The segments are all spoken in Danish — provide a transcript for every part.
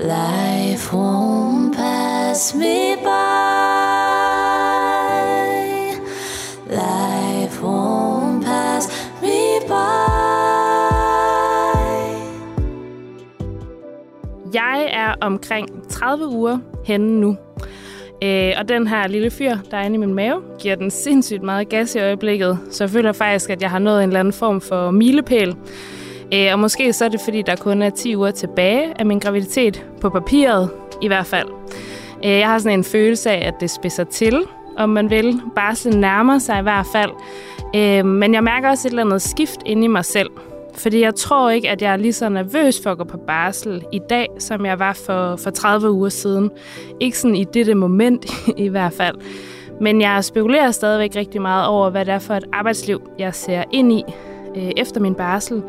Life won't pass me by. Life won't pass me by. Jeg er omkring 30 uger henne nu. Øh, og den her lille fyr, der er inde i min mave, giver den sindssygt meget gas i øjeblikket. Så jeg føler faktisk, at jeg har nået en eller anden form for milepæl. Øh, og måske så er det, fordi der kun er 10 uger tilbage af min graviditet på papiret, i hvert fald. Øh, jeg har sådan en følelse af, at det spidser til, om man vil. Barslen nærmer sig i hvert fald. Øh, men jeg mærker også et eller andet skift inde i mig selv. Fordi jeg tror ikke, at jeg er lige så nervøs for at gå på barsel i dag, som jeg var for, for 30 uger siden. Ikke sådan i dette moment i hvert fald. Men jeg spekulerer stadigvæk rigtig meget over, hvad det er for et arbejdsliv, jeg ser ind i øh, efter min barsel.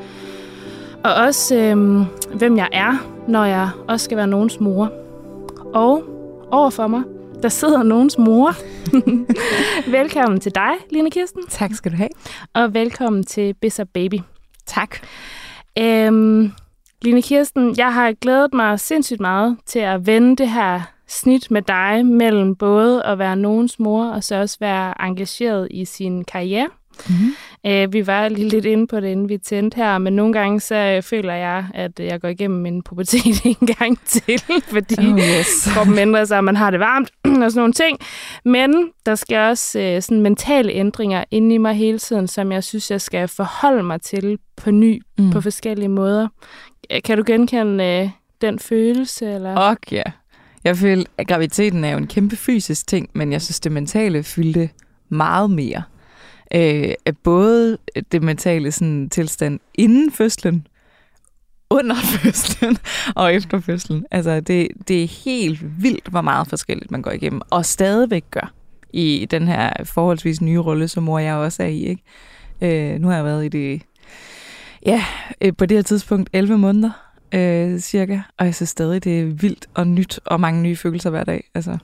Og også, øh, hvem jeg er, når jeg også skal være nogens mor. Og overfor mig, der sidder nogens mor. velkommen til dig, Line Kirsten. Tak skal du have. Og velkommen til Bisser Baby. Tak. Øhm, Line Kirsten, jeg har glædet mig sindssygt meget til at vende det her snit med dig mellem både at være nogens mor og så også være engageret i sin karriere. Mm-hmm. Øh, vi var lige lidt inde på det, inden vi tændte her, men nogle gange så øh, føler jeg, at jeg går igennem min pubertet en gang til, fordi oh, yes. kroppen ændrer sig, og man har det varmt og sådan nogle ting. Men der skal også øh, sådan mentale ændringer inde i mig hele tiden, som jeg synes, jeg skal forholde mig til på ny mm. på forskellige måder. Kan du genkende øh, den følelse? Eller? Og ja. Jeg føler, at graviditeten er jo en kæmpe fysisk ting, men jeg synes, det mentale fyldte meget mere øh, af både det mentale sådan, tilstand inden fødslen, under fødslen og efter fødslen. Altså, det, det er helt vildt, hvor meget forskelligt man går igennem, og stadigvæk gør i den her forholdsvis nye rolle, som mor jeg også er i. Ikke? Øh, nu har jeg været i det, ja, øh, på det her tidspunkt 11 måneder øh, cirka, og jeg synes stadig, det er vildt og nyt, og mange nye følelser hver dag. Altså.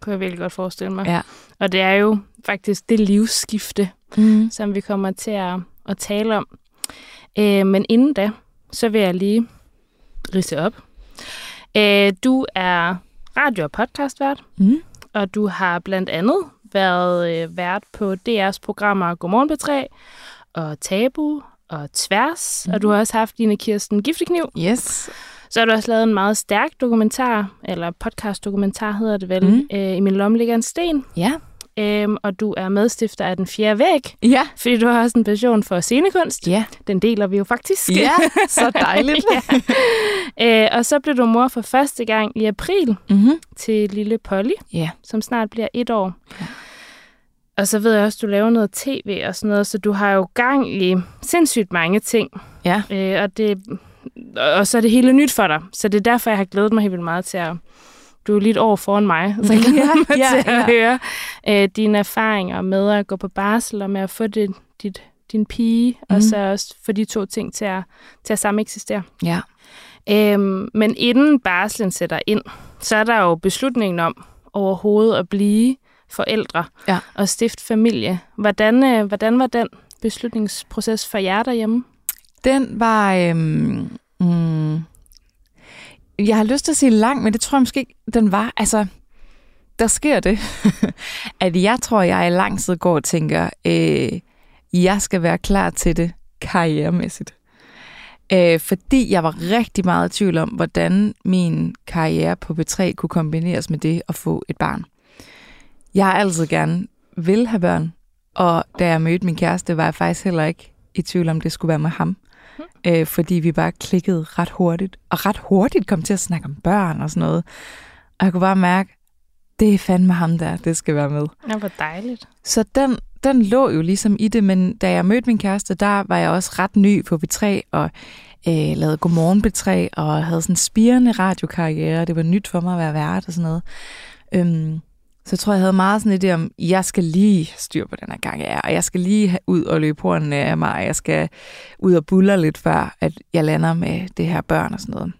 Kunne jeg virkelig godt forestille mig. Ja. Og det er jo faktisk det livsskifte, mm. som vi kommer til at, at tale om. Øh, men inden da, så vil jeg lige rise op. Øh, du er radio- og podcastvært, mm. og du har blandt andet været øh, vært på DR's programmer Godmorgen P3 og Tabu og Tværs, mm. og du har også haft dine Kirsten Giftekniv. Yes. Så har du også lavet en meget stærk dokumentar, eller podcast-dokumentar hedder det vel, mm. øh, I min lomme ligger en sten. Ja. Øhm, og du er medstifter af Den Fjerde Væg. Ja. Fordi du har også en passion for scenekunst. Ja. Den deler vi jo faktisk. Ja, så dejligt. ja. øh, og så blev du mor for første gang i april mm-hmm. til lille Polly, ja. som snart bliver et år. Ja. Og så ved jeg også, at du laver noget tv og sådan noget, så du har jo gang i sindssygt mange ting. Ja. Øh, og, det, og så er det hele nyt for dig. Så det er derfor, jeg har glædet mig helt vildt meget til at du er lidt over foran mig, så jeg glæder mig ja, til ja. at høre øh, dine erfaringer med at gå på barsel og med at få det, dit, din pige, mm. og så også få de to ting til at, til at samme eksistere. Ja. Øhm, men inden barslen sætter ind, så er der jo beslutningen om overhovedet at blive forældre ja. og stifte familie. Hvordan, øh, hvordan var den beslutningsproces for jer derhjemme? Den var... Øhm, mm, jeg har lyst til at sige lang, men det tror jeg måske ikke, den var. Altså, der sker det, at jeg tror, jeg i lang tid går og tænker, øh, jeg skal være klar til det karrieremæssigt. Øh, fordi jeg var rigtig meget i tvivl om, hvordan min karriere på B3 kunne kombineres med det at få et barn. Jeg har altid gerne vil have børn, og da jeg mødte min kæreste, var jeg faktisk heller ikke i tvivl om, det skulle være med ham øh, fordi vi bare klikkede ret hurtigt, og ret hurtigt kom til at snakke om børn og sådan noget. Og jeg kunne bare mærke, det er fandme ham der, det skal være med. Ja, hvor dejligt. Så den, den lå jo ligesom i det, men da jeg mødte min kæreste, der var jeg også ret ny på B3, og øh, lavede Godmorgen B3, og havde sådan en spirende radiokarriere, det var nyt for mig at være vært og sådan noget. Øhm, så jeg tror, jeg havde meget sådan idé om, jeg skal lige styr på den her gang, jeg er, og jeg skal lige ud og løbe hornene af mig, og jeg skal ud og buller lidt, før at jeg lander med det her børn og sådan noget.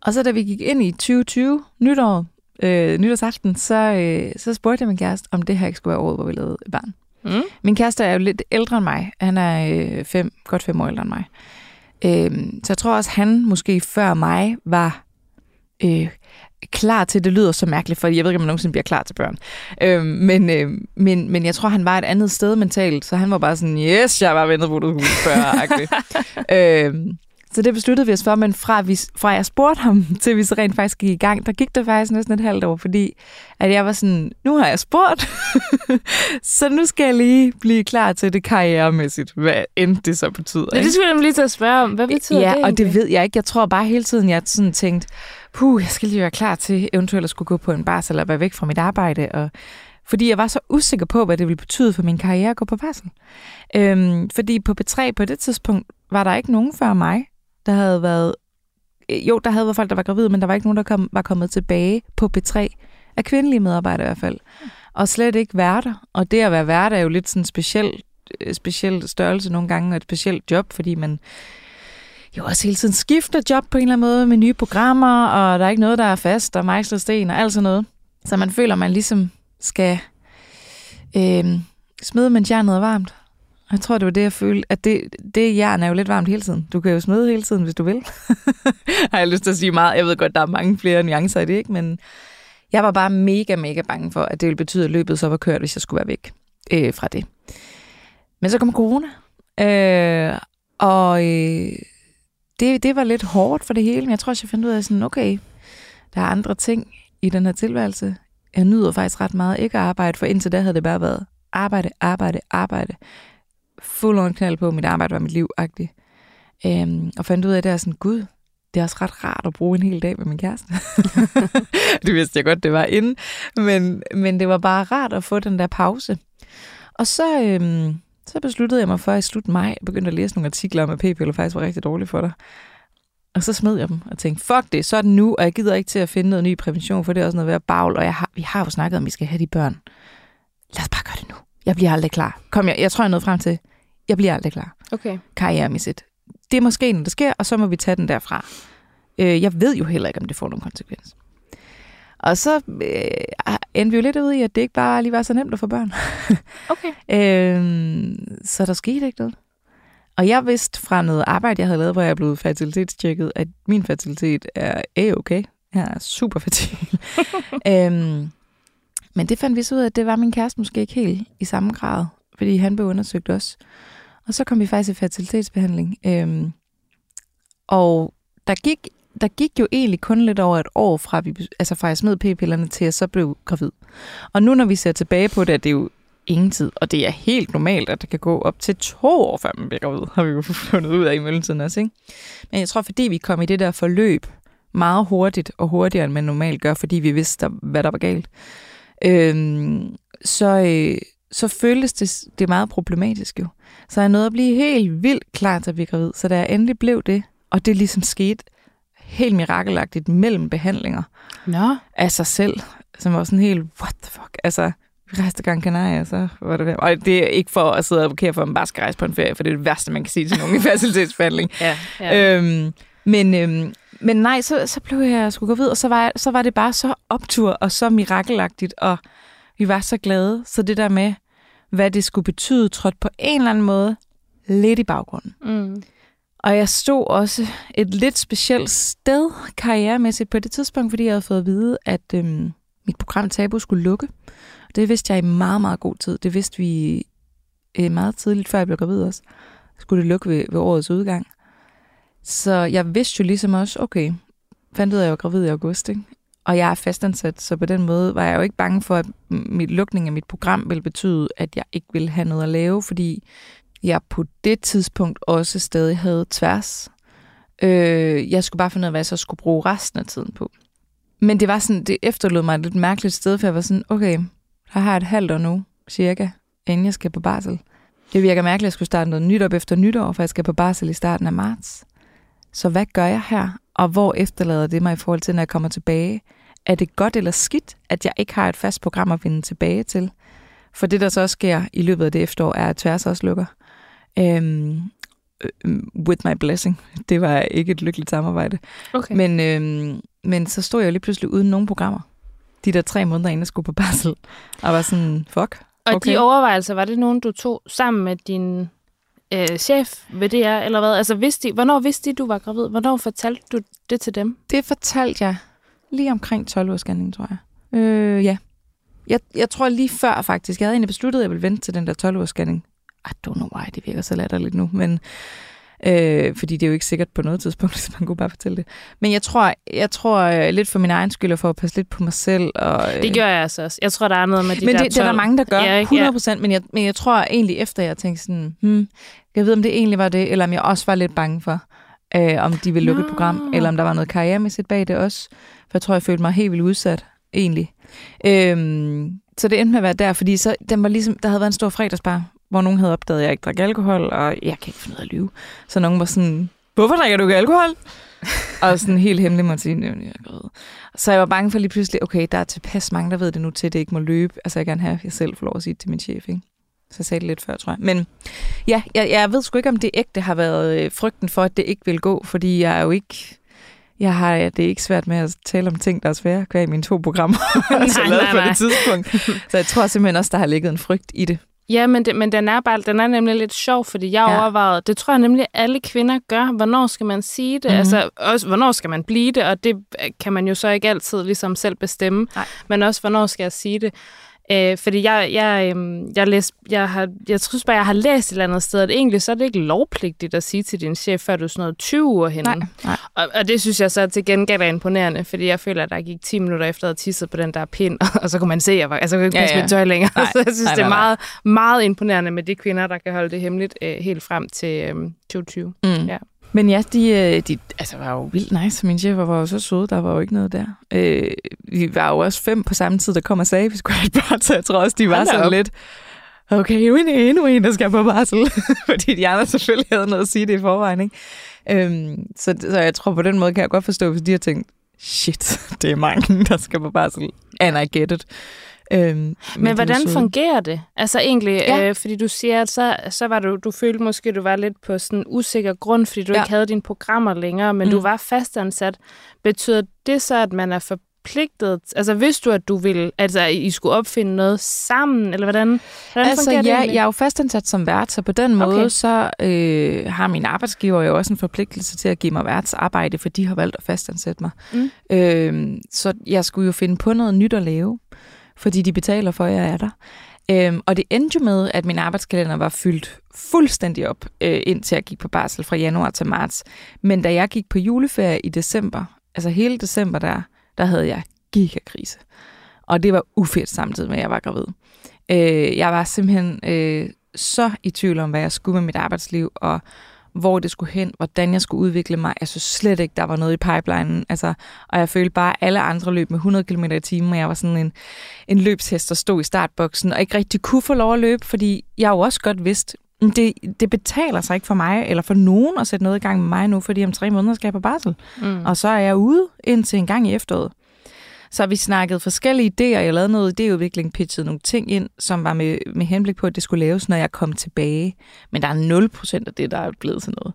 Og så da vi gik ind i 2020, nytår, øh, nytårsaften, så, øh, så spurgte jeg min kæreste, om det her ikke skulle være året, hvor vi lavede et barn. Mm. Min kæreste er jo lidt ældre end mig. Han er øh, fem, godt fem år ældre end mig. Øh, så jeg tror også, han måske før mig var øh, klar til, det lyder så mærkeligt, for jeg ved ikke, om man nogensinde bliver klar til børn. Øh, men, øh, men, men jeg tror, han var et andet sted mentalt, så han var bare sådan, yes, jeg var ventet på, du skulle spørge. øh, så det besluttede vi os for, men fra, vi, fra jeg spurgte ham, til vi så rent faktisk gik i gang, der gik det faktisk næsten et halvt år, fordi at jeg var sådan, nu har jeg spurgt, så nu skal jeg lige blive klar til det karrieremæssigt, hvad end det så betyder. Ja, det skulle jeg lige til at spørge om. Hvad betyder ja, det og egentlig? det ved jeg ikke. Jeg tror bare hele tiden, jeg sådan tænkt, puh, jeg skal lige være klar til eventuelt at skulle gå på en barsel eller være væk fra mit arbejde. Og, fordi jeg var så usikker på, hvad det ville betyde for min karriere at gå på barsel. Øhm, fordi på B3 på det tidspunkt var der ikke nogen før mig, der havde været... Øh, jo, der havde været folk, der var gravide, men der var ikke nogen, der kom, var kommet tilbage på B3 af kvindelige medarbejdere i hvert fald. Og slet ikke værter. Og det at være vært er jo lidt sådan en speciel, øh, speciel størrelse nogle gange, og et specielt job, fordi man jo også hele tiden skifter job på en eller anden måde med nye programmer, og der er ikke noget, der er fast, og mejsler sten og alt sådan noget. Så man føler, man ligesom skal øh, smide, mens jernet er varmt. Jeg tror, det var det, jeg følte, at det, det jern er jo lidt varmt hele tiden. Du kan jo smide hele tiden, hvis du vil. har jeg lyst til at sige meget. Jeg ved godt, der er mange flere nuancer i det, ikke? Men jeg var bare mega, mega bange for, at det ville betyde, at løbet så var kørt, hvis jeg skulle være væk øh, fra det. Men så kom corona. Øh, og øh, det, det var lidt hårdt for det hele, men jeg tror også, jeg fandt ud af sådan, okay, der er andre ting i den her tilværelse. Jeg nyder faktisk ret meget ikke at arbejde, for indtil da havde det bare været arbejde, arbejde, arbejde. Fuld on knald på, mit arbejde var mit liv -agtigt. Øhm, og fandt ud af, at det er sådan, gud, det er også ret rart at bruge en hel dag med min kæreste. det vidste jeg godt, det var inden. Men, men det var bare rart at få den der pause. Og så, øhm, så besluttede jeg mig for, at i slut maj begyndte at læse nogle artikler om, at p-piller faktisk var rigtig dårligt for dig. Og så smed jeg dem og tænkte, fuck det, så er det nu, og jeg gider ikke til at finde noget ny prævention, for det er også noget ved at bagl, og jeg har, vi har jo snakket om, at vi skal have de børn. Lad os bare gøre det nu. Jeg bliver aldrig klar. Kom, jeg, jeg tror, jeg er nået frem til, jeg bliver aldrig klar Okay. karrieremæssigt. Det er måske, når det sker, og så må vi tage den derfra. Øh, jeg ved jo heller ikke, om det får nogen konsekvens. Og så øh, endte vi jo lidt ud i, at det ikke bare lige var så nemt at få børn. Okay. øh, så der skete ikke noget. Og jeg vidste fra noget arbejde, jeg havde lavet, hvor jeg blev fertilitetstjekket, at min fertilitet er a-okay. Jeg er super fertil. øhm, men det fandt vi så ud af, at det var min kæreste måske ikke helt i samme grad, fordi han blev undersøgt også. Og så kom vi faktisk i fertilitetsbehandling. Øhm, og der gik, der gik jo egentlig kun lidt over et år fra, vi, altså fra jeg smed p-pillerne til jeg så blev gravid. Og nu når vi ser tilbage på det, er det jo ingen tid, og det er helt normalt, at det kan gå op til to år, før man bliver gravid, har vi jo fundet ud af i mellemtiden også, ikke? Men jeg tror, fordi vi kom i det der forløb meget hurtigt, og hurtigere, end man normalt gør, fordi vi vidste, der- hvad der var galt, øhm, så, øh, så føltes det, det meget problematisk jo. Så jeg nåede at blive helt vildt klar til at blive gravid. Så da jeg endelig blev det, og det ligesom skete helt mirakelagtigt mellem behandlinger Nå. af sig selv, som var sådan helt, what the fuck, altså, vi rejste gang Canaria, så var det Og det er ikke for at sidde og advokere for, at man bare skal rejse på en ferie, for det er det værste, man kan sige til nogen i facilitetsbehandling. Ja. ja. Øhm, men, øhm, men nej, så, så blev jeg gå videre, og så var, jeg, så var det bare så optur og så mirakelagtigt, og vi var så glade. Så det der med, hvad det skulle betyde, trådte på en eller anden måde lidt i baggrunden. Mm. Og jeg stod også et lidt specielt sted karrieremæssigt på det tidspunkt, fordi jeg havde fået at vide, at øhm, mit program Tabu skulle lukke. Det vidste jeg i meget, meget god tid. Det vidste vi øh, meget tidligt, før jeg blev gravid også. Skulle det lukke ved, ved årets udgang. Så jeg vidste jo ligesom også, okay, fandt ud af, at jeg var gravid i august, ikke? Og jeg er fastansat, så på den måde var jeg jo ikke bange for, at mit lukning af mit program ville betyde, at jeg ikke ville have noget at lave, fordi jeg på det tidspunkt også stadig havde tværs. Øh, jeg skulle bare finde ud af, hvad jeg så skulle bruge resten af tiden på. Men det var sådan, det efterlod mig et lidt mærkeligt sted, for jeg var sådan, okay, der har jeg et halvt år nu, cirka, inden jeg skal på barsel. Det virker mærkeligt, at jeg skulle starte noget nyt op efter nytår, for jeg skal på barsel i starten af marts. Så hvad gør jeg her? Og hvor efterlader det mig i forhold til, når jeg kommer tilbage? Er det godt eller skidt, at jeg ikke har et fast program at vende tilbage til? For det, der så også sker i løbet af det efterår, er, at tværs også lukker. Øhm, øh, with my blessing. Det var ikke et lykkeligt samarbejde. Okay. Men, øhm, men så stod jeg jo lige pludselig uden nogen programmer. De der tre måneder, inden jeg skulle på barsel. Og var sådan, fuck. Og okay. de overvejelser, var det nogen, du tog sammen med din øh, chef ved det er, eller hvad? Altså, vidste de, hvornår vidste de, du var gravid? Hvornår fortalte du det til dem? Det fortalte jeg lige omkring 12 års scanning, tror jeg. Øh, ja. Jeg, jeg tror lige før faktisk, jeg havde egentlig besluttet, at jeg ville vente til den der 12 års scanning. I don't know why, det virker så latterligt nu, men øh, fordi det er jo ikke sikkert på noget tidspunkt, hvis man kunne bare fortælle det. Men jeg tror, jeg tror øh, lidt for min egen skyld, og for at passe lidt på mig selv. Og, øh, Det gør jeg altså også. Jeg tror, der er noget med de men der det, det er der 12. mange, der gør, Ja, ja, ikke? 100 procent. Men jeg, men jeg tror egentlig efter, jeg tænkte sådan, hmm, jeg ved, om det egentlig var det, eller om jeg også var lidt bange for, øh, om de ville lukke et Nå. program, eller om der var noget karrieremæssigt bag det også. For jeg tror, jeg følte mig helt vildt udsat, egentlig. Øhm, så det endte med at være der, fordi så, den var ligesom, der havde været en stor fredagsbar, hvor nogen havde opdaget, at jeg ikke drak alkohol, og jeg kan ikke finde ud af at lyve. Så nogen var sådan, hvorfor drikker du ikke alkohol? og sådan helt hemmelig måtte sige, "Jamen, jeg gravid. Så jeg var bange for lige pludselig, okay, der er tilpas mange, der ved det nu til, at det ikke må løbe. Altså jeg gerne have, at jeg selv får lov at sige det til min chef, ikke? Så jeg sagde det lidt før, tror jeg. Men ja, jeg, jeg ved sgu ikke, om det ægte har været øh, frygten for, at det ikke vil gå, fordi jeg er jo ikke... Jeg har det er ikke svært med at tale om ting, der er svære, hver i mine to programmer, Nej, så nej, lavet på nej. det tidspunkt. Så jeg tror simpelthen også, der har ligget en frygt i det. Ja, men, det, men den er bare, den er nemlig lidt sjov, fordi jeg Ja. overvejede, det tror jeg nemlig, alle kvinder gør. Hvornår skal man sige det? Mhm. Mm-hmm. Altså, også, hvornår skal man blive det? Og det øh, kan man jo så ikke altid ligesom selv bestemme. Nej. Men også, hvornår skal jeg sige det? Øh, fordi jeg, jeg, øhm, jeg, læs, jeg, har, jeg tror bare, jeg har læst et eller andet sted, at egentlig så er det ikke lovpligtigt at sige til din chef, før du er sådan noget 20 uger henne. Nej, nej. Og, og det synes jeg så til gengæld er imponerende, fordi jeg føler, at der gik 10 minutter efter, at tisset på den der pind, og så kunne man se, at jeg, var, altså, jeg kunne ikke Ja, passe ja. mit tøj længere. Nej, så jeg synes, nej, det er nej, nej. meget, meget imponerende med de kvinder, der kan holde det hemmeligt øh, helt frem til øh, 2020. Mm. Ja. Men ja, de, øh, de altså, var jo vildt nice. Mine chefer var jo så søde, der var jo ikke noget der. Øh, vi var jo også fem på samme tid, der kom og sagde, at vi skulle have et barn, så jeg tror også, de var Hold da sådan op. lidt, okay, nu er en, endnu en, der skal på barsel. Fordi de andre selvfølgelig havde noget at sige det i forvejen, ikke? Øhm, så, så jeg tror, på den måde kan jeg godt forstå, hvis de har tænkt, shit, det er mange, der skal på barsel. And I get it. Øhm, men, hvordan søde. fungerer det? Altså egentlig, Ja. øh, fordi du siger, at så, så var du, du følte måske, at du var lidt på sådan usikker grund, fordi du Ja. ikke havde dine programmer længere, men mm. du var fastansat. Betyder det så, at man er forpligtet? Altså vidste du, at du ville, altså at I skulle opfinde noget sammen, eller hvordan, hvordan Altså fungerer det ja, egentlig? jeg er jo fastansat som vært, så på den måde, Okay. så øh, har min arbejdsgiver jo også en forpligtelse til at give mig værtsarbejde, for de har valgt at fastansætte mig. Mm. Øh, så jeg skulle jo finde på noget nyt at lave, fordi de betaler for, at jeg er der. Øhm, og det endte jo med, at min arbejdskalender var fyldt fuldstændig op, øh, indtil jeg gik på barsel fra januar til marts. Men da jeg gik på juleferie i december, altså hele december der, der havde jeg gigakrise. Og det var ufedt samtidig med, at jeg var gravid. Øh, jeg var simpelthen øh, så i tvivl om, hvad jeg skulle med mit arbejdsliv, og hvor det skulle hen, hvordan jeg skulle udvikle mig. Jeg synes slet ikke, der var noget i pipelinen. Altså, og jeg følte bare, at alle andre løb med 100 km i timen, og jeg var sådan en, en løbshest, der stod i startboksen, og ikke rigtig kunne få lov at løbe, fordi jeg jo også godt vidste, "Men det, det betaler sig ikke for mig, eller for nogen at sætte noget i gang med mig nu, fordi om tre måneder skal jeg på barsel. Mm. Og så er jeg ude indtil en gang i efteråret. Så vi snakkede forskellige idéer. Jeg lavede noget idéudvikling, pitchede nogle ting ind, som var med, med henblik på, at det skulle laves, når jeg kom tilbage. Men der er 0% af det, der er blevet til noget.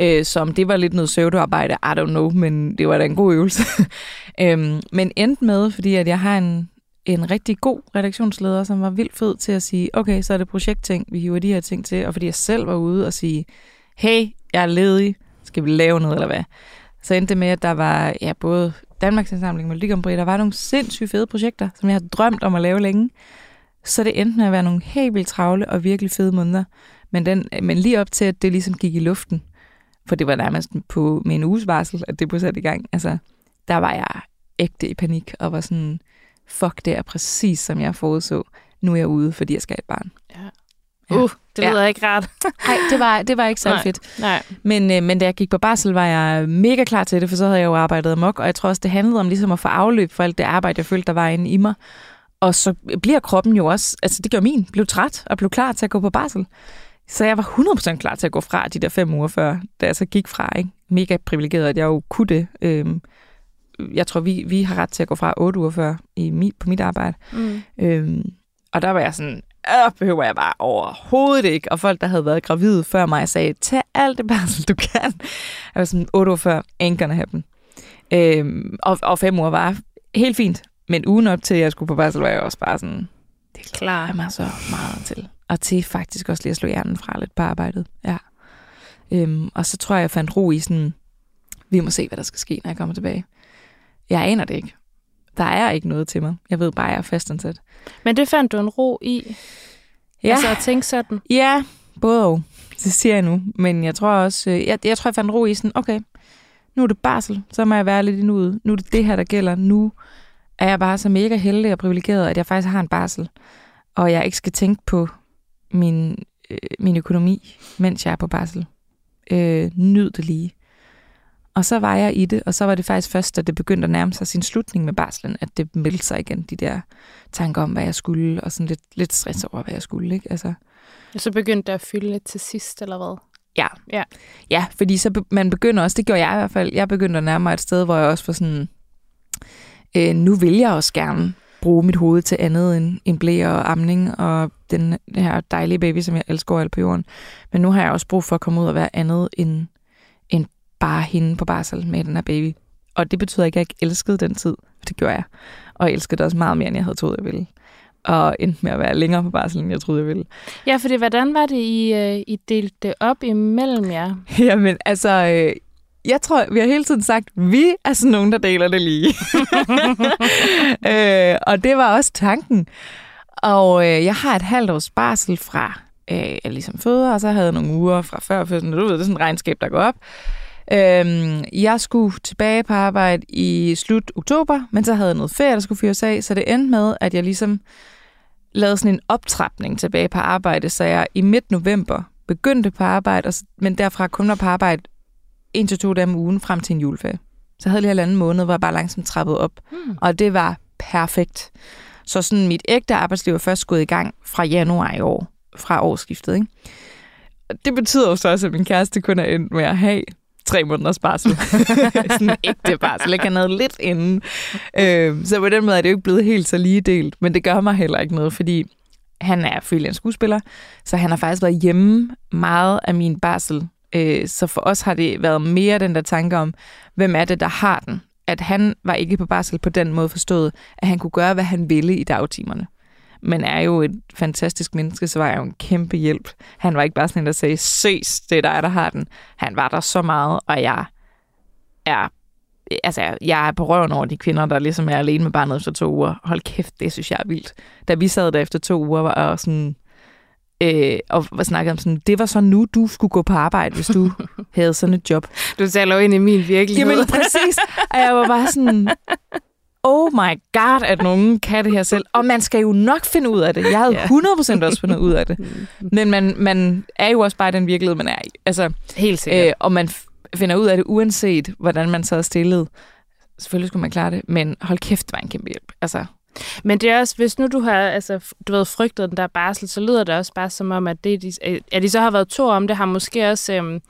Øh, så om det var lidt noget søvdearbejde, I don't know, men det var da en god øvelse. øhm, men endte med, fordi at jeg har en, en rigtig god redaktionsleder, som var vildt fed til at sige, okay, så er det projektting, vi hiver de her ting til, og fordi jeg selv var ude og sige, hey, jeg er ledig, skal vi lave noget, eller hvad? Så endte det med, at der var ja, både Danmarks Indsamling, Melodi Grand Prix, der var nogle sindssygt fede projekter, som jeg har drømt om at lave længe. Så det endte med at være nogle helt vildt travle og virkelig fede måneder. Men, den, men lige op til, at det ligesom gik i luften, for det var nærmest på, med en uges varsel, at det blev sat i gang. Altså, der var jeg ægte i panik og var sådan, fuck, det er præcis som jeg forudså. Nu er jeg ude, fordi jeg skal have et barn. Ja. Uh, det Ja. lyder ikke rart. Nej, det var, det var ikke særlig Nej. fedt. Nej. Men, øh, men da jeg gik på barsel, var jeg mega klar til det, for så havde jeg jo arbejdet amok, og jeg tror også, det handlede om ligesom at få afløb for alt det arbejde, jeg følte, der var inde i mig. Og så bliver kroppen jo også, altså det gjorde min, blev træt og blev klar til at gå på barsel. Så jeg var 100% klar til at gå fra de der fem uger før, da jeg så gik fra. Ikke? Mega privilegeret, at jeg jo kunne det. Øhm, jeg tror, vi, vi har ret til at gå fra otte uger før i mit, på mit arbejde. Mm. Øhm, og der var jeg sådan, øh, behøver jeg bare overhovedet ikke. Og folk, der havde været gravide før mig, sagde, tag alt det barsel, du kan. Jeg var sådan, otte år før, ain't gonna happen. Øhm, og, og fem uger var helt fint. Men ugen op til, at jeg skulle på barsel, var jeg også bare sådan, det klarer jeg mig så meget til. Og til faktisk også lige at slå hjernen fra lidt på arbejdet. Ja. Øhm, og så tror jeg, jeg fandt ro i sådan, vi må se, hvad der skal ske, når jeg kommer tilbage. Jeg aner det ikke. Der er ikke noget til mig. Jeg ved bare, at jeg er fastansat. Men det fandt du en ro i, Ja, altså at tænke sådan. ja både og. Det siger jeg nu. Men jeg tror også, øh, jeg, jeg tror, jeg fandt ro i sådan, okay, nu er det barsel, så må jeg være lidt i nuet. Nu er det det her, der gælder. Nu er jeg bare så mega heldig og privilegeret, at jeg faktisk har en barsel. Og jeg ikke skal tænke på min, øh, min økonomi, mens jeg er på barsel. Øh, nyd det lige. Og så var jeg i det, og så var det faktisk først, da det begyndte at nærme sig sin slutning med barslen, at det meldte sig igen, de der tanker om, hvad jeg skulle, og sådan lidt, lidt stress over, hvad jeg skulle. Ikke? Altså, Så begyndte det at fylde lidt til sidst, eller hvad? Ja. Ja. Ja, fordi så be- man begynder også, det gjorde jeg i hvert fald, jeg begyndte at nærme mig et sted, hvor jeg også var sådan, øh, nu vil jeg også gerne bruge mit hoved til andet end, end blæ og amning og den, her dejlige baby, som jeg elsker alt på jorden. Men nu har jeg også brug for at komme ud og være andet end bare hende på barsel med den her baby. Og det betyder ikke, at jeg ikke elskede den tid, for det gjorde jeg. Og jeg elskede det også meget mere, end jeg havde troet, jeg ville. Og endte med at være længere på barsel, end jeg troede, jeg ville. Ja, fordi hvordan var det, I, øh, I delte det op imellem jer? Jamen, altså, øh, jeg tror, vi har hele tiden sagt, vi er sådan nogen, der deler det lige. øh, og det var også tanken. Og øh, jeg har et halvt års barsel fra, øh, jeg ligesom føder, og så havde jeg nogle uger fra før fødslen. Du ved, det er sådan et regnskab, der går op. Øhm, jeg skulle tilbage på arbejde i slut oktober, men så havde jeg noget ferie, der skulle fyres af, så det endte med, at jeg ligesom lavede sådan en optrapning tilbage på arbejde, så jeg i midt november begyndte på arbejde, og, men derfra kun var på arbejde en til to dage om ugen frem til en juleferie. Så jeg havde lige halvanden måned, hvor jeg bare langsomt trappede op, Hmm. og det var perfekt. Så sådan mit ægte arbejdsliv er først gået i gang fra januar i år, fra årsskiftet. Ikke? Det betyder jo så også, at min kæreste kun er endt med at have tre måneders barsel. sådan ægte barsel. Ikke? Han havde lidt inden. Øh, så på den måde er det jo ikke blevet helt så lige delt. Men det gør mig heller ikke noget, fordi han er freelance skuespiller, så han har faktisk været hjemme meget af min barsel. Øh, så for os har det været mere den der tanke om, hvem er det, der har den? At han var ikke på barsel på den måde forstået, at han kunne gøre, hvad han ville i dagtimerne. Men er jo et fantastisk menneske, så var jeg jo en kæmpe hjælp. Han var ikke bare sådan en, der sagde, ses, det er dig, der har den. Han var der så meget, og jeg er altså, jeg er på røven over de kvinder, der ligesom er alene med barnet efter to uger. Hold kæft, det synes jeg er vildt. Da vi sad der efter to uger, var jeg sådan, øh, og var snakket om sådan, det var så nu, du skulle gå på arbejde, hvis du havde sådan et job. Du taler jo ind i min virkelighed. Jamen præcis. Og jeg var bare sådan, oh my god, at nogen kan det her selv. Og man skal jo nok finde ud af det. Jeg havde Ja. 100% også fundet ud af det. Men man, man er jo også bare den virkelighed, man er i. Altså, Helt sikkert. øh, og man finder ud af det, uanset hvordan man så er stillet. Selvfølgelig skulle man klare det, men hold kæft, det var en kæmpe hjælp. Altså, Men det er også, hvis nu du har altså, du ved, frygtet den der barsel, så lyder det også bare som om, at, det, de, øh, at de så har været to om det, har måske også øhm,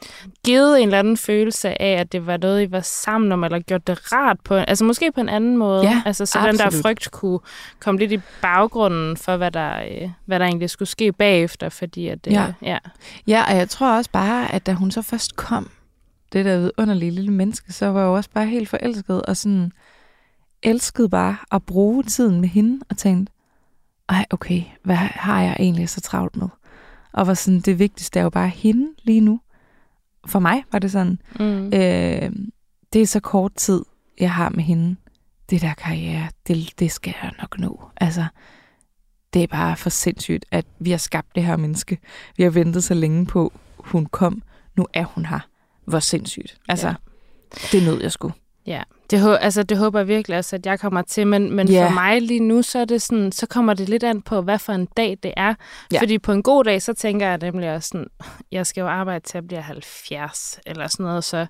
givet en eller anden følelse af, at det var noget, I var sammen om, eller gjort det rart på, altså måske på en anden måde. Ja, altså, så den der absolut. frygt kunne komme lidt i baggrunden for, hvad der, øh, hvad der egentlig skulle ske bagefter, fordi at, øh, Ja. ja. Ja, og jeg tror også bare, at da hun så først kom, det der underlige lille menneske, så var jeg jo også bare helt forelsket, og sådan elskede bare at bruge tiden med hende, og tænkte, ej, okay, hvad har jeg egentlig så travlt med? Og var sådan, det vigtigste er jo bare hende lige nu. For mig var det sådan, Mm. øh, det er så kort tid, jeg har med hende. Det der karriere, det, det skal jeg nok nå. Altså, det er bare for sindssygt, at vi har skabt det her menneske. Vi har ventet så længe på, hun kom. Nu er hun her. Hvor sindssygt. Altså, Ja. det nød jeg sgu. Ja, det, altså, det håber jeg virkelig også, at jeg kommer til. Men, men Ja. for mig lige nu, så, er det sådan, så kommer det lidt an på, hvad for en dag det er. Ja. Fordi på en god dag, så tænker jeg nemlig også sådan, jeg skal jo arbejde til at blive 70 eller sådan noget. Så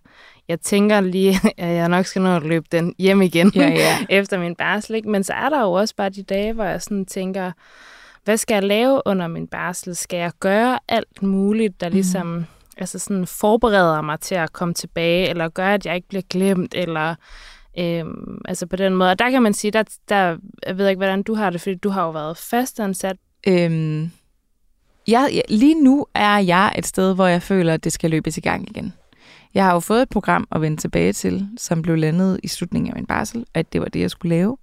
jeg tænker lige, at jeg nok skal nå at løbe den hjem igen Ja, ja. efter min barsel. Ikke? Men så er der jo også bare de dage, hvor jeg sådan tænker, hvad skal jeg lave under min barsel? Skal jeg gøre alt muligt, der ligesom mm altså sådan forbereder mig til at komme tilbage, eller gøre, at jeg ikke bliver glemt, eller øhm, altså på den måde. Og der kan man sige, der, der jeg ved ikke, hvordan du har det, fordi du har jo været fastansat. Øhm, jeg, jeg, lige nu er jeg et sted, hvor jeg føler, at det skal løbes i gang igen. Jeg har jo fået et program at vende tilbage til, som blev landet i slutningen af min barsel, at det var det, jeg skulle lave.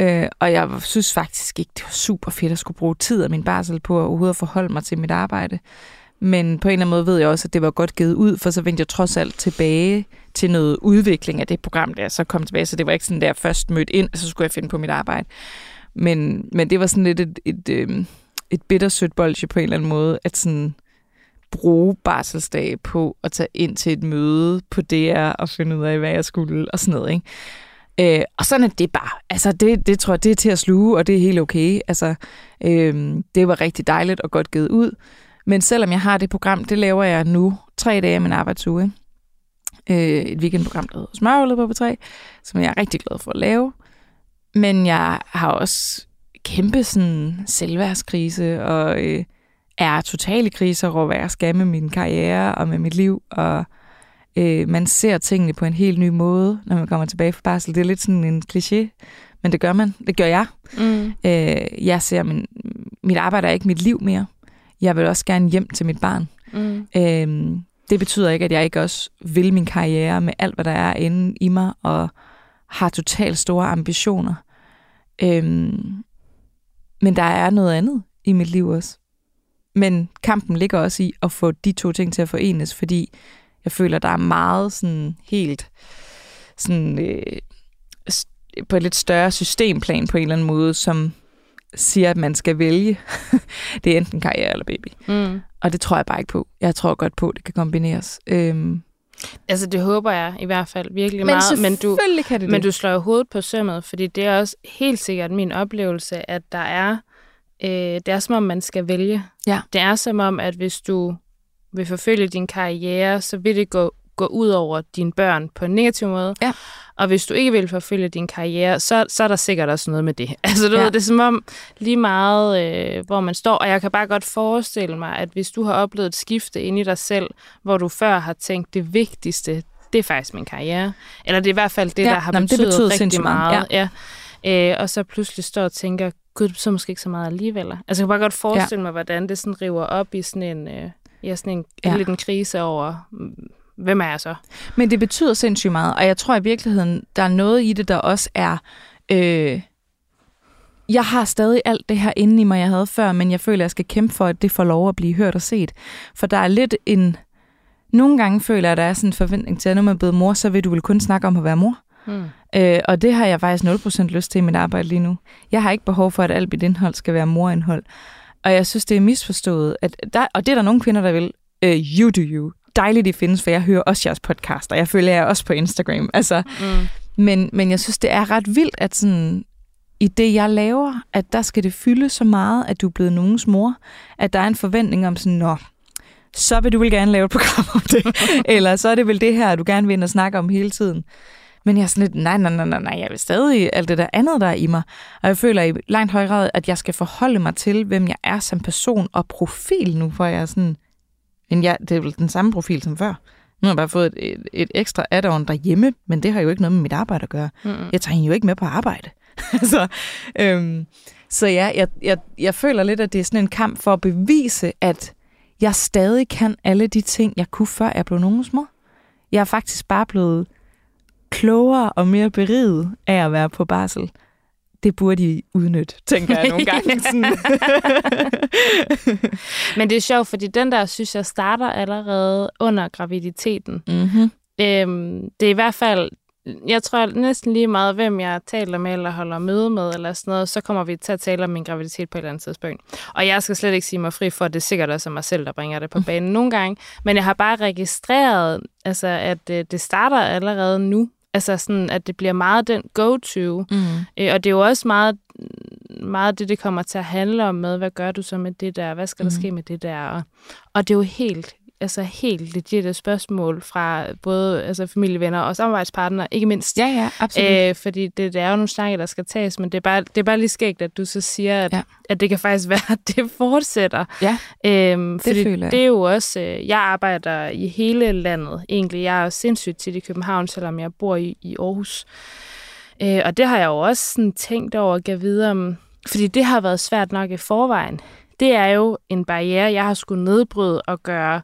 Øh, og jeg synes faktisk ikke, det var super fedt at skulle bruge tid af min barsel på at overhovedet forholde mig til mit arbejde. Men på en eller anden måde ved jeg også, at det var godt givet ud, for så vendte jeg trods alt tilbage til noget udvikling af det program, der så kom tilbage. Så det var ikke sådan, der først mødt ind, og så skulle jeg finde på mit arbejde. Men, men det var sådan lidt et, et, et, et bittersødt bolsje på en eller anden måde, at sådan bruge barselsdag på at tage ind til et møde på DR og finde ud af, hvad jeg skulle og sådan noget. Ikke? Øh, og sådan er det bare. Altså, det, det tror jeg, det er til at sluge, og det er helt okay. Altså, øh, det var rigtig dejligt og godt givet ud. Men selvom jeg har det program, det laver jeg nu tre dage af min arbejdsuge. Øh, et weekendprogram, der hedder Smørhullet på P3, som jeg er rigtig glad for at lave. Men jeg har også kæmpe sådan selvværdskrise, og øh, er totalt i krise over, hvad jeg skal med min karriere og med mit liv, og øh, man ser tingene på en helt ny måde, når man kommer tilbage fra barsel. Det er lidt sådan en kliché, men det gør man. Det gør jeg. Mm. Øh, jeg ser, min, mit arbejde er ikke mit liv mere. Jeg vil også gerne hjem til mit barn. Mm. Øh, det betyder ikke, at jeg ikke også vil min karriere med alt, hvad der er inde i mig, og har totalt store ambitioner. Øhm, men der er noget andet i mit liv også. Men kampen ligger også i at få de to ting til at forenes, fordi jeg føler, der er meget sådan helt sådan, øh, på et lidt større systemplan på en eller anden måde, som siger, at man skal vælge. det er enten karriere eller baby. Mm. Og det tror jeg bare ikke på. Jeg tror godt på, at det kan kombineres. Øhm. Altså, det håber jeg i hvert fald virkelig men meget. Men du, kan det men du slår hovedet på sømmet, fordi det er også helt sikkert min oplevelse, at der er, øh, det er som om, man skal vælge. Ja. Det er som om, at hvis du vil forfølge din karriere, så vil det gå gå ud over dine børn på en negativ måde. Ja. Og hvis du ikke vil forfølge din karriere, så, så er der sikkert også noget med det. Altså, du ja. ved, det er som om lige meget, øh, hvor man står. Og jeg kan bare godt forestille mig, at hvis du har oplevet et skifte ind i dig selv, hvor du før har tænkt, det vigtigste, det er faktisk min karriere. Eller det er i hvert fald det, ja, der har betydet, det betyder rigtig meget. Ja. Ja. Øh, og så pludselig står og tænker, gud, så måske ikke så meget alligevel. Altså, jeg kan bare godt forestille ja. mig, hvordan det sådan river op i sådan en, øh, ja, sådan en, ja. lidt en krise over, hvem er jeg så? Men det betyder sindssygt meget, og jeg tror i virkeligheden, der er noget i det, der også er... Øh, jeg har stadig alt det her inde i mig, jeg havde før, men jeg føler, at jeg skal kæmpe for, at det får lov at blive hørt og set. For der er lidt en... Nogle gange føler jeg, at der er sådan en forventning til, at når man er blevet mor, så vil du vel kun snakke om at være mor. Hmm. Øh, og det har jeg faktisk 0% lyst til i mit arbejde lige nu. Jeg har ikke behov for, at alt mit indhold skal være morindhold. Og jeg synes, det er misforstået. At der, og det er der nogle kvinder, der vil. Uh, you do you dejligt, det findes, for jeg hører også jeres podcast, og jeg følger jer også på Instagram. Altså, mm. men, men jeg synes, det er ret vildt, at sådan, i det, jeg laver, at der skal det fylde så meget, at du er blevet nogens mor, at der er en forventning om sådan, nå, så vil du vel gerne lave et program om det. Eller så er det vel det her, du gerne vil ind og snakke om hele tiden. Men jeg er sådan lidt, nej, nej, nej, nej, nej, jeg vil stadig alt det der andet, der er i mig. Og jeg føler i langt højere grad, at jeg skal forholde mig til, hvem jeg er som person og profil nu, for jeg er sådan, men ja, det er vel den samme profil som før. Nu har jeg bare fået et, et, et ekstra add-on derhjemme, men det har jo ikke noget med mit arbejde at gøre. Mm. Jeg tager hende jo ikke med på arbejde. så, øhm, så ja, jeg, jeg, jeg føler lidt, at det er sådan en kamp for at bevise, at jeg stadig kan alle de ting, jeg kunne før jeg blev nogens mor. Jeg er faktisk bare blevet klogere og mere beriget af at være på barsel det burde de udnytte, tænker jeg nogle gange. Sådan. Men det er sjovt, fordi den der, synes jeg, starter allerede under graviditeten. Mm-hmm. Øhm, det er i hvert fald, jeg tror næsten lige meget, hvem jeg taler med eller holder møde med, eller sådan noget, så kommer vi til at tale om min graviditet på et eller andet tidspunkt. Og jeg skal slet ikke sige mig fri for, at det er sikkert også mig selv, der bringer det på banen nogle gange. Men jeg har bare registreret, altså, at øh, det starter allerede nu. Altså sådan, at det bliver meget den go-to. Mm. Øh, og det er jo også meget, meget det, det kommer til at handle om med, hvad gør du så med det der? Hvad skal mm. der ske med det der? Og, og det er jo helt altså helt legit spørgsmål fra både altså familievenner og samarbejdspartnere, ikke mindst. Ja, ja, absolut. Æ, øh, fordi det, det er jo nogle snakke, der skal tages, men det er bare, det er bare lige skægt, at du så siger, at, ja. at det kan faktisk være, at det fortsætter. Ja, øhm, det fordi føler jeg. det er jo også, øh, jeg arbejder i hele landet egentlig. Jeg er sindssygt tit i København, selvom jeg bor i, i Aarhus. Øh, og det har jeg jo også sådan tænkt over at give videre om, fordi det har været svært nok i forvejen det er jo en barriere, jeg har skulle nedbryde og gøre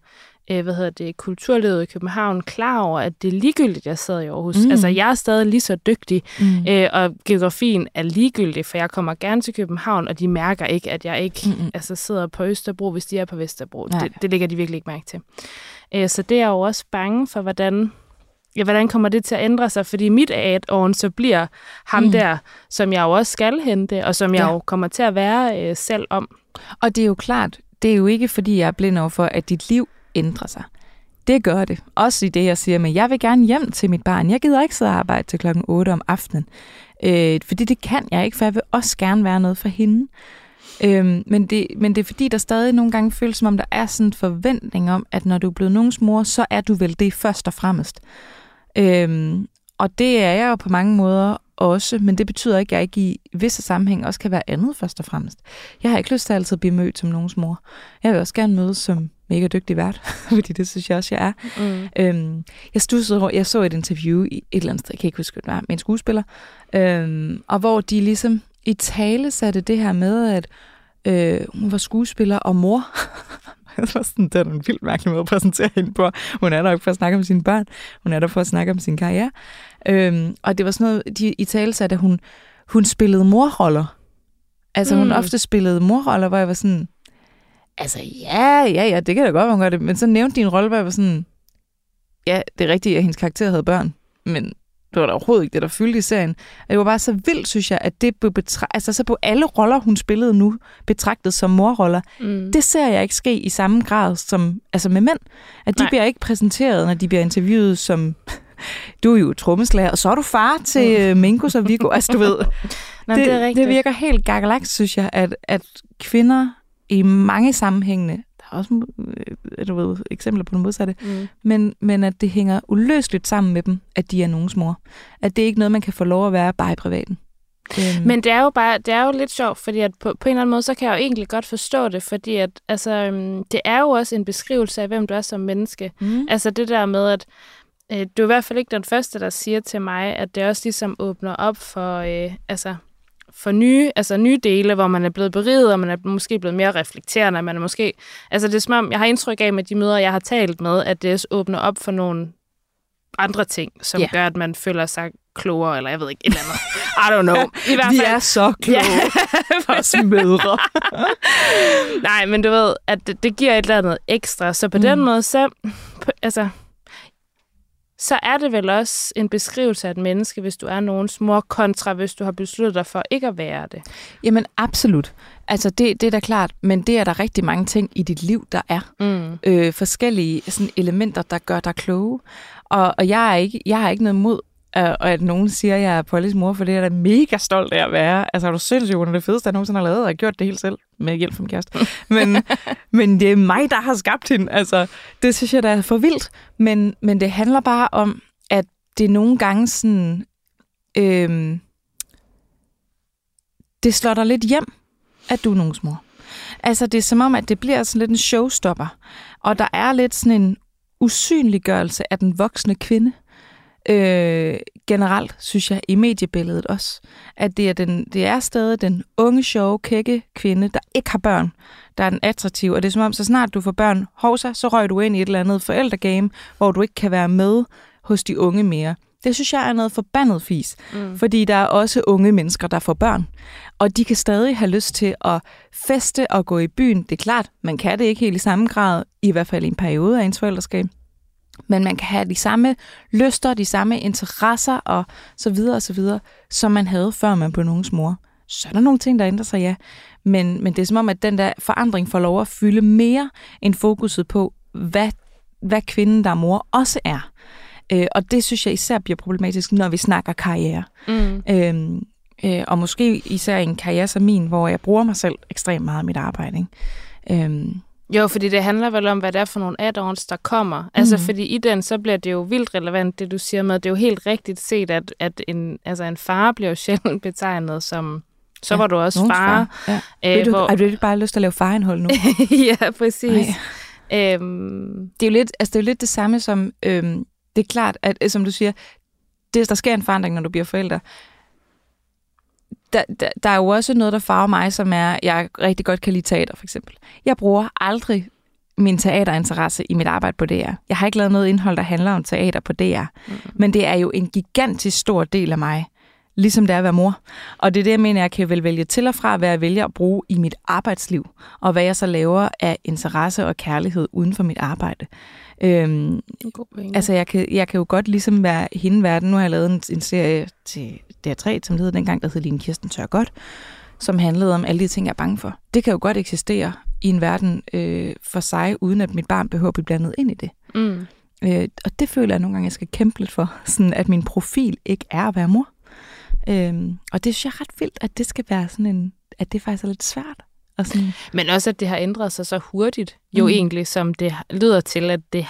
øh, hvad hedder det, kulturlivet i København klar over, at det er ligegyldigt, jeg sidder i Aarhus. Mm. Mm. Altså, jeg er stadig lige så dygtig, Mm. øh, og geografien er ligegyldig, for jeg kommer gerne til København, og de mærker ikke, at jeg ikke Mm-mm. altså, sidder på Østerbro, hvis de er på Vesterbro. Nej. Det, det lægger de virkelig ikke mærke til. Øh, så det er jo også bange for, hvordan, ja, hvordan kommer det til at ændre sig, fordi mit ad så bliver ham Mm. mm. der, som jeg jo også skal hente, og som jeg Ja. jo kommer til at være øh, selv om. Og det er jo klart, det er jo ikke, fordi jeg er blind over for, at dit liv ændrer sig. Det gør det. Også i det, jeg siger med, jeg vil gerne hjem til mit barn. Jeg gider ikke sidde og arbejde til klokken 8 om aftenen. Øh, fordi det kan jeg ikke, for jeg vil også gerne være noget for hende. Øhm, men, det, men det er fordi, der stadig nogle gange føles som om, der er sådan en forventning om, at når du er blevet nogens mor, så er du vel det først og fremmest. Øhm, og det er jeg jo på mange måder også, men det betyder ikke, at jeg ikke i visse sammenhæng også kan være andet først og fremmest. Jeg har ikke lyst til altid at blive mødt som nogens mor. Jeg vil også gerne mødes som mega dygtig vært, fordi det synes jeg også, jeg er. Mm. Øhm, jeg stussede jeg så et interview i et eller andet sted, jeg kan ikke huske, hvad det var, med en skuespiller, øhm, og hvor de ligesom i tale satte det her med, at øh, hun var skuespiller og mor. det var sådan, det er en vildt mærkelig måde at præsentere hende på. Hun er der ikke for at snakke om sine børn, hun er der for at snakke om sin karriere. Øhm, og det var sådan noget, de i tale satte, at hun, hun spillede morroller. Altså mm. hun ofte spillede morroller, hvor jeg var sådan, altså ja, ja, ja, det kan da godt være, hun gør det. Men så nævnte de en rolle, hvor jeg var sådan, ja, det er rigtigt, at hendes karakter havde børn, men det var da overhovedet ikke det, der fyldte i serien. Og det var bare så vildt, synes jeg, at det blev betra- altså så på alle roller, hun spillede nu, betragtet som morroller. Mm. Det ser jeg ikke ske i samme grad som altså med mænd. At de Nej. bliver ikke præsenteret, når de bliver interviewet som, du er jo trommeslager, og så er du far til mm. Minkus og Viggo. Altså, du ved, Nå, det, det, er det virker helt gakkelagt, synes jeg, at, at kvinder i mange sammenhængne, der er også øh, du ved, eksempler på det modsatte, Mm. men, men at det hænger uløseligt sammen med dem, at de er nogens mor. At det er ikke noget, man kan få lov at være bare i privaten. Øhm, Men det er jo bare, det er jo lidt sjovt, fordi at på, på en eller anden måde, så kan jeg jo egentlig godt forstå det, fordi at, altså, øhm, det er jo også en beskrivelse af, hvem du er som menneske. mm. Altså det der med, at øh, du er i hvert fald ikke den første, der siger til mig, at det også ligesom åbner op for, øh, altså, for nye, altså nye dele, hvor man er blevet beriget, og man er måske blevet mere reflekterende, man er måske, altså det er som om, jeg har indtryk af med de møder, jeg har talt med, at det også åbner op for nogle andre ting, som yeah. gør, at man føler sig klogere, eller jeg ved ikke, et eller andet. I don't know. I hvert Vi fald, er så kloge, Ja. os mødre. Nej, men du ved, at det, det giver et eller andet ekstra. Så på mm. den måde, så, altså, så er det vel også en beskrivelse af et menneske, hvis du er nogens mor, kontra hvis du har besluttet dig for ikke at være det. Jamen absolut. Altså det, det er da klart, men det er der rigtig mange ting i dit liv, der er. Mm. øh, forskellige sådan, elementer, der gør dig kloge. Og, og jeg, er ikke, jeg har ikke noget mod, øh, at nogen siger, at jeg er Pollys mor, for det er jeg da mega stolt af at være. Altså, er du sindssygt, hun er det fedeste, jeg nogensinde har lavet, og jeg har gjort det helt selv, med hjælp fra min kæreste. Men, men det er mig, der har skabt hende. Altså, det synes jeg, der er for vildt. Men, men det handler bare om, at det nogle gange sådan... Øh, det slår dig lidt hjem, at du er nogens mor. Altså, det er som om, at det bliver sådan lidt en showstopper. Og der er lidt sådan en usynliggørelse af den voksne kvinde. Øh, generelt, synes jeg, i mediebilledet også. At det er, den, det er stadig den unge, sjove, kække kvinde, der ikke har børn, der er den attraktive. Og det er som om, så snart du får børn, hovsa, så røg du ind i et eller andet forældregame, hvor du ikke kan være med hos de unge mere. Det synes jeg er noget forbandet fis. Mm. Fordi der er også unge mennesker, der får børn. Og de kan stadig have lyst til at feste og gå i byen. Det er klart, man kan det ikke helt i samme grad, i hvert fald i en periode af ens forældreskab. Men man kan have de samme lyster, de samme interesser og så videre og så videre, som man havde før man blev nogens mor. Så er der nogle ting, der ændrer sig, ja. Men, men det er som om, at den der forandring får lov at fylde mere end fokuset på, hvad, hvad kvinden, der er mor, også er. Øh, og det synes jeg især bliver problematisk, når vi snakker karriere. Mm. Øhm, øh, og måske især en karriere som min, hvor jeg bruger mig selv ekstremt meget i mit arbejde. Ikke? Øhm, Jo, fordi det handler vel om, hvad det er for nogle add-ons, der kommer. Altså, Mhm. fordi i den, så bliver det jo vildt relevant, det du siger med, det er jo helt rigtigt set, at, at en, altså en far bliver jo sjældent betegnet som, så Ja, var du også nogens far. Ja. Øh, du, hvor, Har du ikke bare lyst til at lave farindhold nu? ja, præcis. Ej. Øhm, det er jo lidt, altså det er jo lidt det samme som, øhm, det er klart, at som du siger, det, der sker en forandring, når du bliver forælder. Der, der, der er jo også noget, der farver mig, som er, jeg rigtig godt kan lide teater, for eksempel. Jeg bruger aldrig min teaterinteresse i mit arbejde på DR. Jeg har ikke lavet noget indhold, der handler om teater på DR. Mm. Men det er jo en gigantisk stor del af mig, ligesom det er at være mor. Og det er det, jeg mener, jeg kan vel vælge til og fra, hvad jeg vælger at bruge i mit arbejdsliv, og hvad jeg så laver af interesse og kærlighed uden for mit arbejde. Øhm, altså, jeg kan, jeg kan jo godt ligesom være hende verden. Nu har jeg lavet en, en serie til DR3, som hed dengang, der hed Line Kirsten Tør Godt, som handlede om alle de ting, jeg er bange for. Det kan jo godt eksistere i en verden øh, for sig, uden at mit barn behøver at blive blandet ind i det. Mm. Øh, og det føler jeg nogle gange, jeg skal kæmpe lidt for, sådan at min profil ikke er at være mor. Øhm, og det synes jeg er ret vildt, at det skal være sådan en, at det faktisk er lidt svært. Og sådan, Men også, at det har ændret sig så hurtigt, jo Mm. egentlig, som det lyder til, at det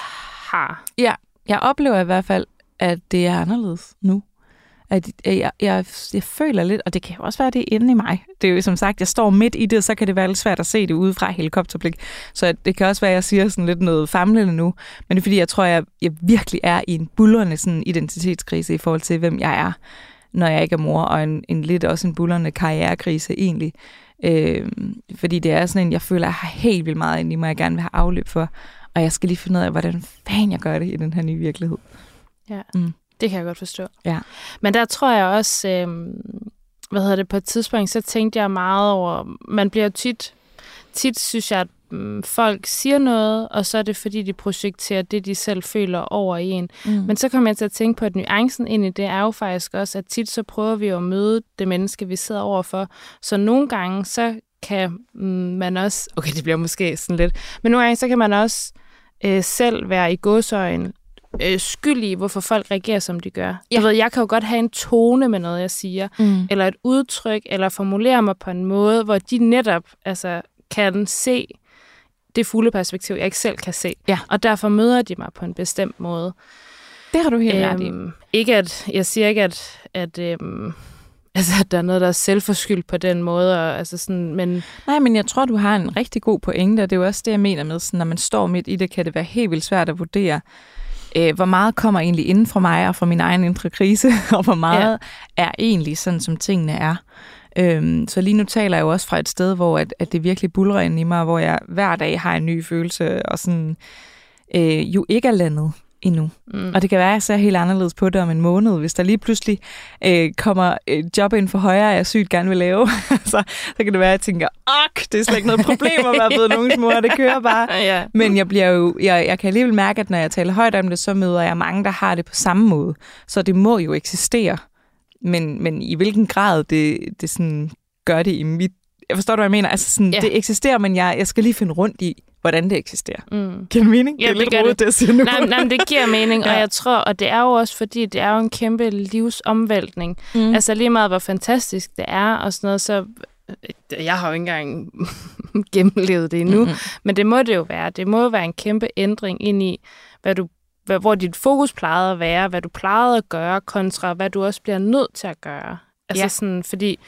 har. ja, jeg oplever i hvert fald, at det er anderledes nu. At jeg, jeg, jeg, føler lidt, og det kan jo også være, det er inde i mig. Det er jo som sagt, jeg står midt i det, så kan det være lidt svært at se det ude fra helikopterblik. Så det kan også være, at jeg siger sådan lidt noget famlende nu. Men det er fordi, jeg tror, jeg, jeg virkelig er i en bullerne sådan identitetskrise i forhold til, hvem jeg er, når jeg ikke er mor, og en, en lidt også en bullerne karrierekrise egentlig. Øh, fordi det er sådan en, jeg føler, jeg har helt vildt meget ind i mig, jeg gerne vil have afløb for. Og jeg skal lige finde ud af, hvordan fanden jeg gør det i den her nye virkelighed. Ja. Mm. Det kan jeg godt forstå. Ja. Men der tror jeg også, øh, hvad hedder det, på et tidspunkt, så tænkte jeg meget over, man bliver tit, tit synes jeg, at mm, folk siger noget, og så er det fordi, de projekterer det, de selv føler over i en. Mm. Men så kommer jeg til at tænke på, at nuancen ind i det er jo faktisk også, at tit så prøver vi at møde det menneske, vi sidder overfor. Så nogle gange, så kan mm, man også, okay, det bliver måske sådan lidt, men nogle gange, så kan man også øh, selv være i godsøjen øh, skyld i, hvorfor folk reagerer, som de gør. Ja. Du ved, jeg kan jo godt have en tone med noget, jeg siger, Mm. eller et udtryk, eller formulere mig på en måde, hvor de netop altså, kan se det fulde perspektiv, jeg ikke selv kan se. Ja. Og derfor møder de mig på en bestemt måde. Det har du helt ret i. Øhm, ikke at, jeg siger ikke, at, at, øhm, altså, at der er noget, der er selvforskyldt på den måde, og, altså sådan, men Nej, men jeg tror, du har en rigtig god pointe, og det er jo også det, jeg mener med, sådan, når man står midt i det, kan det være helt vildt svært at vurdere, øh, hvor meget kommer egentlig inden fra mig og fra min egen indre krise, og hvor meget ja. er egentlig sådan, som tingene er. Øhm, så lige nu taler jeg jo også fra et sted, hvor at, at det virkelig bulrer ind i mig, hvor jeg hver dag har en ny følelse, og sådan øh, jo ikke er landet endnu. mm, Og det kan være, at jeg ser helt anderledes på det om en måned, hvis der lige pludselig øh, kommer et job ind for højre, jeg sygt gerne vil lave. så, så kan det være, at jeg tænker, ok, det er slet ikke noget problem at være blevet nogens mor, det kører bare. ja. Men jeg, bliver jo, jeg, jeg kan alligevel mærke, at når jeg taler højt om det, så møder jeg mange, der har det på samme måde. Så det må jo eksistere. Men, men i hvilken grad det, det sådan gør det i mit... Jeg forstår du, hvad jeg mener? Altså sådan, Ja. det eksisterer, men jeg, jeg skal lige finde rundt i, hvordan det eksisterer. Mm. Giver det mening? Ja, det er det lidt gør rodet, det. det siger nu. Nej, nej, men det giver mening, ja. Og jeg tror, og det er jo også fordi, det er jo en kæmpe livsomvæltning. Mm. Altså lige meget, hvor fantastisk det er og sådan noget, så øh, jeg har jo ikke engang gennemlevet det endnu, Mm-mm. men det må det jo være. Det må jo være en kæmpe ændring ind i, hvad du, hvad, hvor dit fokus plejede at være, hvad du plejede at gøre, kontra hvad du også bliver nødt til at gøre. Altså Ja. sådan, fordi,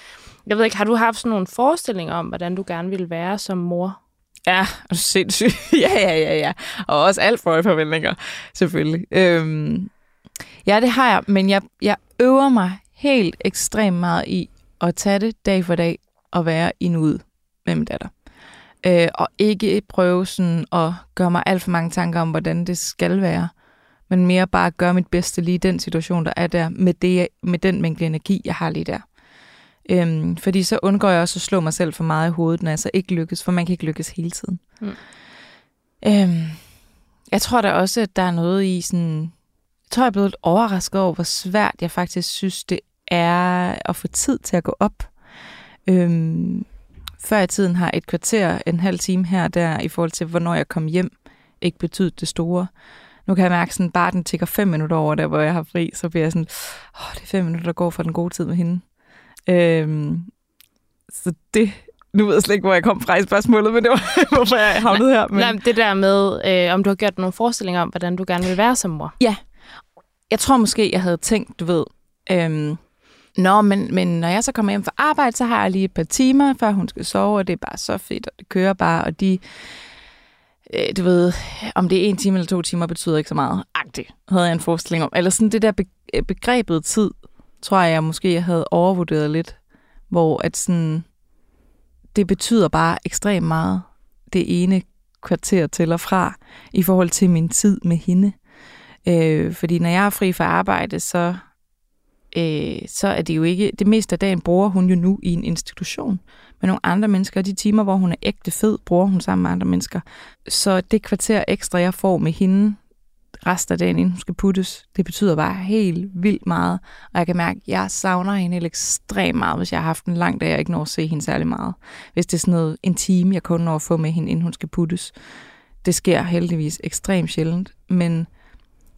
jeg ved ikke, har du haft sådan nogle forestillinger om, hvordan du gerne ville være som mor? Ja, sindssygt. ja, ja, ja, ja. Og også alt for høje forventninger, selvfølgelig. Øhm, ja, det har jeg, men jeg, jeg øver mig helt ekstremt meget i at tage det dag for dag og være i nuet med min datter. Øh, og ikke prøve sådan at gøre mig alt for mange tanker om, hvordan det skal være, men mere bare gøre mit bedste lige i den situation, der er der, med, det, med den mængde energi, jeg har lige der. Øhm, fordi så undgår jeg også at slå mig selv for meget i hovedet, når jeg så ikke lykkes, for man kan ikke lykkes hele tiden. Mm. Øhm, jeg tror da også, at der er noget i sådan... Jeg tror, jeg er blevet lidt overrasket over, hvor svært jeg faktisk synes, det er at få tid til at gå op. Øhm, før i tiden har et kvarter, en halv time her der, i forhold til, hvornår jeg kom hjem, ikke betydet det store. Nu kan jeg mærke, sådan, bare den tigger fem minutter over der, hvor jeg har fri, så bliver jeg sådan, åh, det er fem minutter, der går for den gode tid med hende. Øhm, så det, nu ved jeg slet ikke, hvor jeg kom fra i spørgsmålet, men det var, hvorfor jeg havnede her. Men... Nej, men det der med, øh, om du har gjort nogle forestillinger om, hvordan du gerne vil være som mor. Jeg tror måske, jeg havde tænkt, du ved, øhm, Nå, men, men når jeg så kommer hjem fra arbejde, så har jeg lige et par timer, før hun skal sove, og det er bare så fedt, og det kører bare, og de, øh, du ved, om det er en time eller to timer, betyder ikke så meget. Agtigt, havde jeg en forestilling om. Eller sådan det der be- begrebet tid, tror jeg, jeg måske jeg havde overvurderet lidt, hvor at sådan, det betyder bare ekstremt meget, det ene kvarter til og fra i forhold til min tid med hende. Øh, fordi når jeg er fri fra arbejde, så, øh, så er det jo ikke... Det meste af dagen bruger hun jo nu i en institution med nogle andre mennesker. De timer, hvor hun er ægte fed, bruger hun sammen med andre mennesker. Så det kvarter ekstra, jeg får med hende resten af dagen, inden hun skal puttes, det betyder bare helt vildt meget. Og jeg kan mærke, at jeg savner hende helt ekstremt meget, hvis jeg har haft en lang dag, og ikke når at se hende særlig meget. Hvis det er sådan noget en time, jeg kun når at få med hende, inden hun skal puttes. Det sker heldigvis ekstremt sjældent, men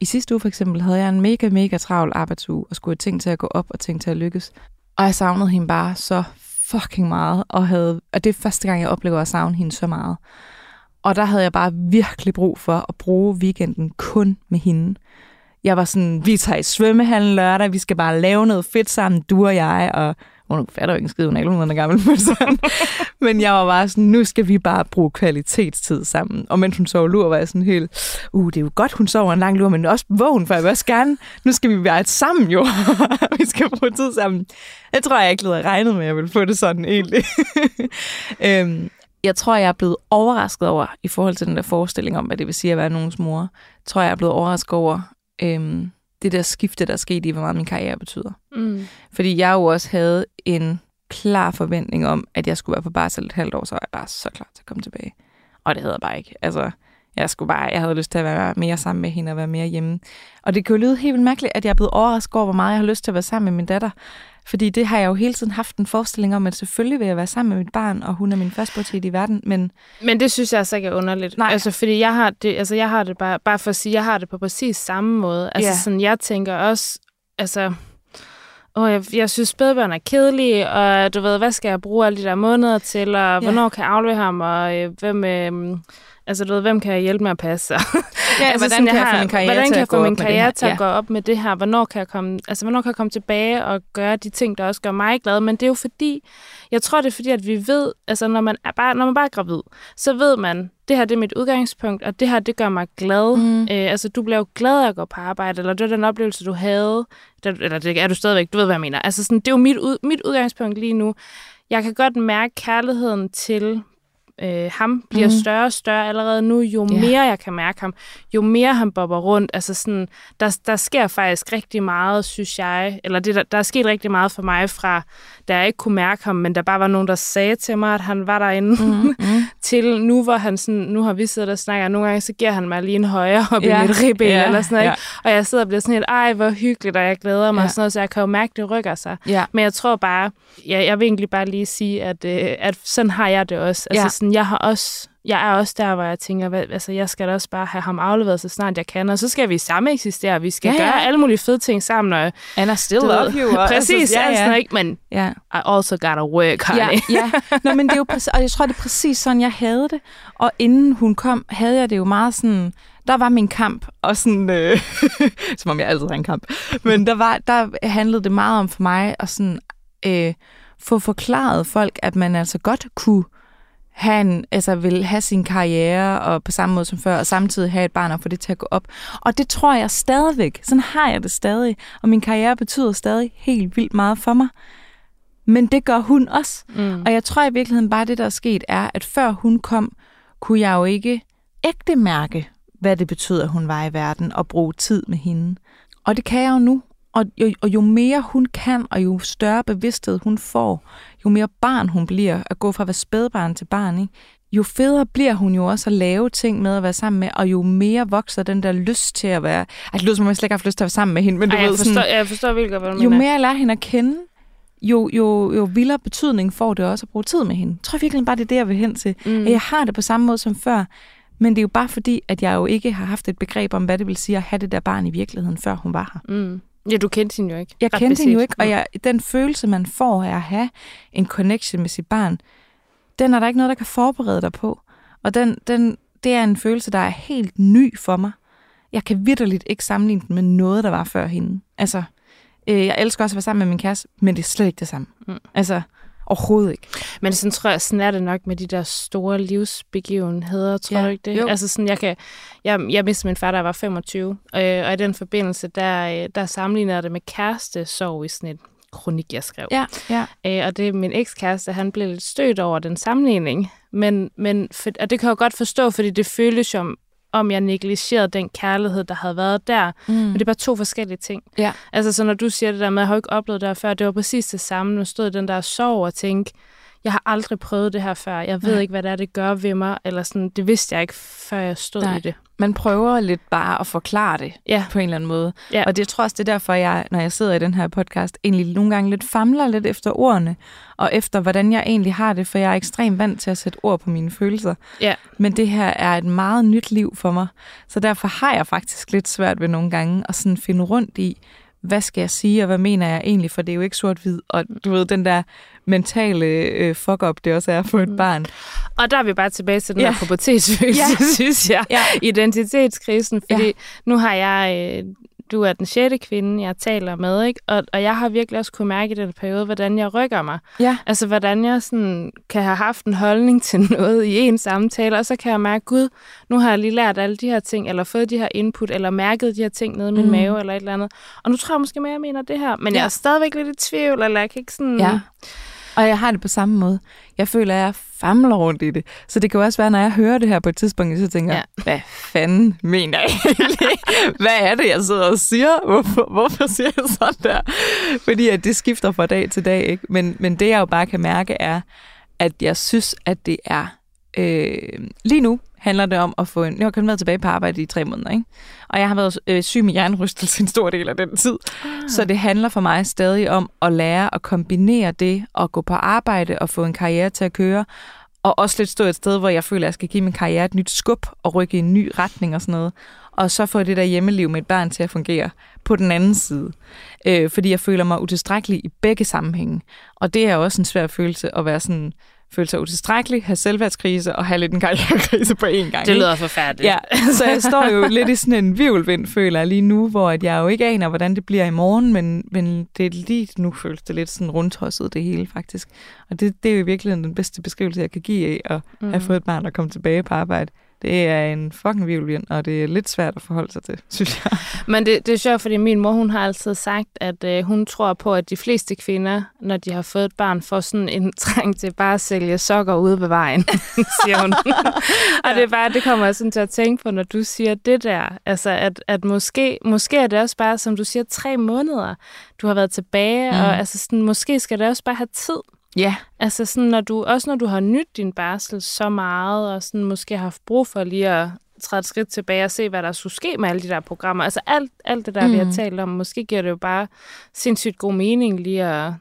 i sidste uge for eksempel havde jeg en mega, mega travl arbejdsuge, og skulle have ting til at gå op og ting til at lykkes. Og jeg savnede hende bare så fucking meget, og, havde, og det er første gang, jeg oplever at savne hende så meget. Og der havde jeg bare virkelig brug for at bruge weekenden kun med hende. Jeg var sådan, vi tager i svømmehallen lørdag, vi skal bare lave noget fedt sammen, du og jeg, og hun fatter jo ikke en skid, hun er 11 gammel, men, sådan. men jeg var bare sådan, nu skal vi bare bruge kvalitetstid sammen. Og mens hun sov lur, var jeg sådan helt, uh, det er jo godt, hun sover en lang lur, men også vågen, for jeg vil også gerne, nu skal vi være et sammen jo. vi skal bruge tid sammen. Jeg tror, jeg ikke havde regnet med, at jeg ville få det sådan egentlig. øhm, jeg tror, jeg er blevet overrasket over, i forhold til den der forestilling om, hvad det vil sige at være nogens mor, tror jeg er blevet overrasket over øhm, det der skifte, der er sket i, hvor meget min karriere betyder. Mm. Fordi jeg jo også havde en klar forventning om, at jeg skulle være på barsel et halvt år, så var jeg bare så klar til at komme tilbage. Og det havde jeg bare ikke. Altså, jeg, skulle bare, jeg havde lyst til at være mere sammen med hende og være mere hjemme. Og det kan jo lyde helt vildt mærkeligt, at jeg er blevet overrasket over, hvor meget jeg har lyst til at være sammen med min datter. Fordi det har jeg jo hele tiden haft en forestilling om, at selvfølgelig vil jeg være sammen med mit barn, og hun er min førstbortid i verden, men... Men det synes jeg altså ikke er underligt. Nej. Altså, fordi jeg har det, altså, jeg har det bare, bare for at sige, jeg har det på præcis samme måde. Altså, Ja. sådan, jeg tænker også, altså, åh, jeg, jeg synes, spædbørn er kedelige, og du ved, hvad skal jeg bruge alle de der måneder til, og Ja. hvornår kan jeg aflevere ham, og øh, hvem, øh, altså, du ved, hvem kan jeg hjælpe med at passe? Ja, altså, hvordan sådan, kan jeg har- min karriere hvordan kan jeg gå få min med det karriere her? til at Ja. gå op med det her? Hvornår kan, jeg komme, altså, hvornår kan jeg komme tilbage og gøre de ting, der også gør mig glad? Men det er jo fordi, jeg tror, det er fordi, at vi ved, altså når man er bare, når man bare er gravid, så ved man, det her det er mit udgangspunkt, og det her det gør mig glad. Mm. Øh, altså du bliver jo glad af at gå på arbejde, eller det var den oplevelse, du havde, der, eller det er du stadigvæk, du ved, hvad jeg mener. Altså sådan, det er jo mit, ud, mit udgangspunkt lige nu. Jeg kan godt mærke kærligheden til øh, ham bliver mm. større og større allerede nu, jo Ja. mere jeg kan mærke ham, jo mere han bobber rundt. Altså sådan, der, der sker faktisk rigtig meget, synes jeg, eller det, der, der er sket rigtig meget for mig fra, da jeg ikke kunne mærke ham, men der bare var nogen, der sagde til mig, at han var derinde, Mm, mm. til nu, hvor han sådan, nu har vi siddet og snakket, og nogle gange så giver han mig lige en højre op Ja. i mit ribben, Ja, eller sådan noget, ja. ikke? og jeg sidder og bliver sådan helt, ej, hvor hyggeligt, og jeg glæder mig, Ja. og sådan noget, så jeg kan jo mærke, det rykker sig. Ja. Men jeg tror bare, ja, jeg vil egentlig bare lige sige, at, øh, at sådan har jeg det også. Altså Ja. sådan, jeg har også, jeg er også der, hvor jeg tænker, hvad, altså jeg skal da også bare have ham afleveret, så snart jeg kan, og så skal vi sammen eksistere, vi skal Ja, ja, gøre alle mulige fede ting sammen, og And I still love you. og- præcis, altså, ja, ja. ikke, men ja. I also gotta work, honey. Ja, ja. Nå, men det er jo præcis, og jeg tror, det er præcis sådan, jeg havde det. Og inden hun kom, havde jeg det jo meget sådan, der var min kamp, og sådan, øh, som om jeg altid har en kamp, men der, var, der handlede det meget om for mig at sådan, øh, få forklaret folk, at man altså godt kunne en, altså vil have sin karriere og på samme måde som før, og samtidig have et barn og få det til at gå op. Og det tror jeg stadigvæk. Sådan har jeg det stadig. Og min karriere betyder stadig helt vildt meget for mig. Men det gør hun også. Mm. Og jeg tror i virkeligheden bare, det der er sket, er, at før hun kom, kunne jeg jo ikke ægte mærke, hvad det betød, at hun var i verden, og bruge tid med hende. Og det kan jeg jo nu. Og jo, og jo mere hun kan, og jo større bevidsthed hun får, jo mere barn hun bliver, at gå fra at være spædbarn til barn, ikke? jo federe bliver hun jo også at lave ting med at være sammen med, og jo mere vokser den der lyst til at være... Ej, det lyder som om, jeg slet ikke har haft lyst til at være sammen med hende, men du Ej, jeg, ved, forstår, sådan, jeg forstår virkelig godt, hvad du jo mener. mere jeg lærer hende at kende, jo, jo, jo vildere betydning får det også at bruge tid med hende. Jeg tror virkelig bare, det er det, jeg vil hen til. Mm. At jeg har det på samme måde som før, men det er jo bare fordi, at jeg jo ikke har haft et begreb om, hvad det vil sige at have det der barn i virkeligheden, før hun var her. Mm. Ja, du kendte hende jo ikke. Jeg kendte hende jo beset. ikke, og jeg, den følelse, man får af at have en connection med sit barn, den er der ikke noget, der kan forberede dig på. Og den, den, det er en følelse, der er helt ny for mig. Jeg kan vidderligt ikke sammenligne den med noget, der var før hende. Altså, øh, jeg elsker også at være sammen med min kæreste, men det er slet ikke det samme. Mm. Altså, overhovedet ikke. Men sådan tror jeg, sådan er det nok med de der store livsbegivenheder, tror Ja, du ikke det? jo. Altså sådan, jeg kan, jeg, jeg mistede min far, da jeg var 25, øh, og i den forbindelse, der, øh, der sammenligner jeg det med kæreste sorg i sådan et kronik, jeg skrev. Ja, ja. Øh, og det er min ekskæreste, han blev lidt stødt over den sammenligning. Men, men for, og det kan jeg godt forstå, fordi det føles som, om jeg negligerede den kærlighed, der havde været der. Mm. Men det er bare to forskellige ting. Ja. Altså, så når du siger det der med, at jeg har ikke oplevet det før, det var præcis det samme. Nu stod den der sorg og tænkte, jeg har aldrig prøvet det her før. Jeg ved Nej. ikke, hvad det er, det gør ved mig. Eller sådan, det vidste jeg ikke, før jeg stod Nej. i det. Man prøver lidt bare at forklare det Ja. på en eller anden måde. Ja. Og det jeg tror også, det er derfor, jeg, når jeg sidder i den her podcast, egentlig nogle gange lidt famler lidt efter ordene, og efter, hvordan jeg egentlig har det, for jeg er ekstremt vant til at sætte ord på mine følelser. Ja. Men det her er et meget nyt liv for mig, så derfor har jeg faktisk lidt svært ved nogle gange at sådan finde rundt i, hvad skal jeg sige, og hvad mener jeg egentlig, for det er jo ikke sort-hvid, og du ved, den der mentale øh, fuck-up, det også er for et barn. Og der er vi bare tilbage til den Ja. her pubertetsfølelse, Ja. synes jeg. Ja. Identitetskrisen, fordi ja. nu har jeg... Øh, du er den sjette kvinde, jeg taler med, ikke? Og, og jeg har virkelig også kunne mærke i den periode, hvordan jeg rykker mig. Ja. Altså, hvordan jeg sådan kan have haft en holdning til noget i en samtale, og så kan jeg mærke, gud, nu har jeg lige lært alle de her ting, eller fået de her input, eller mærket de her ting nede i min Mm. mave, eller et eller andet. Og nu tror jeg måske mere, jeg mener det her. Men Ja. jeg er stadigvæk lidt i tvivl, eller jeg kan ikke sådan... Ja. Og jeg har det på samme måde. Jeg føler, at jeg famler rundt i det. Så det kan jo også være, når jeg hører det her på et tidspunkt, så tænker jeg, Ja. hvad fanden mener jeg egentlig? Hvad er det, jeg sidder og siger? Hvorfor, hvorfor siger jeg sådan der? Fordi at det skifter fra dag til dag. Ikke? Men, men det, jeg jo bare kan mærke, er, at jeg synes, at det er... Øh, lige nu handler det om at få en... Jeg har kun været tilbage på arbejde i tre måneder, ikke? Og jeg har været øh, syg med jernrystelse en stor del af den tid. Så det handler for mig stadig om at lære at kombinere det, og gå på arbejde og få en karriere til at køre, og også lidt stå et sted, hvor jeg føler, at jeg skal give min karriere et nyt skub og rykke i en ny retning og sådan noget. Og så få det der hjemmeliv med et barn til at fungere på den anden side. Øh, fordi jeg føler mig utilstrækkelig i begge sammenhænge. Og det er også en svær følelse at være sådan, føle sig utilstrækkelig, have selvværdskrise og have lidt en karrierekrise på én gang. Det ikke? lyder forfærdeligt. Ja, så jeg står jo lidt i sådan en virvelvind, føler jeg lige nu, hvor at jeg jo ikke aner, hvordan det bliver i morgen, men, men det er lige nu føles det lidt sådan rundtosset det hele faktisk. Og det, det er jo i virkeligheden den bedste beskrivelse, jeg kan give af at mm. have fået et barn og komme tilbage på arbejde. Det er en fucking virvelvind, og det er lidt svært at forholde sig til, synes jeg. Men det, det er sjovt, fordi min mor hun har altid sagt, at øh, hun tror på, at de fleste kvinder, når de har fået et barn, får sådan en trang til bare at sælge sokker ude ved vejen, siger hun. og det er bare, det kommer jeg sådan til at tænke på, når du siger det der. Altså, at, at måske, måske er det også bare, som du siger, tre måneder, du har været tilbage, mm. og altså sådan, måske skal det også bare have tid. Ja, Altså sådan, når du, også når du har nyt din barsel så meget, og sådan måske har haft brug for lige at træde et skridt tilbage og se, hvad der skulle ske med alle de der programmer. Altså alt, alt det der, mm. vi har Mm. talt om, måske giver det jo bare sindssygt god mening lige at...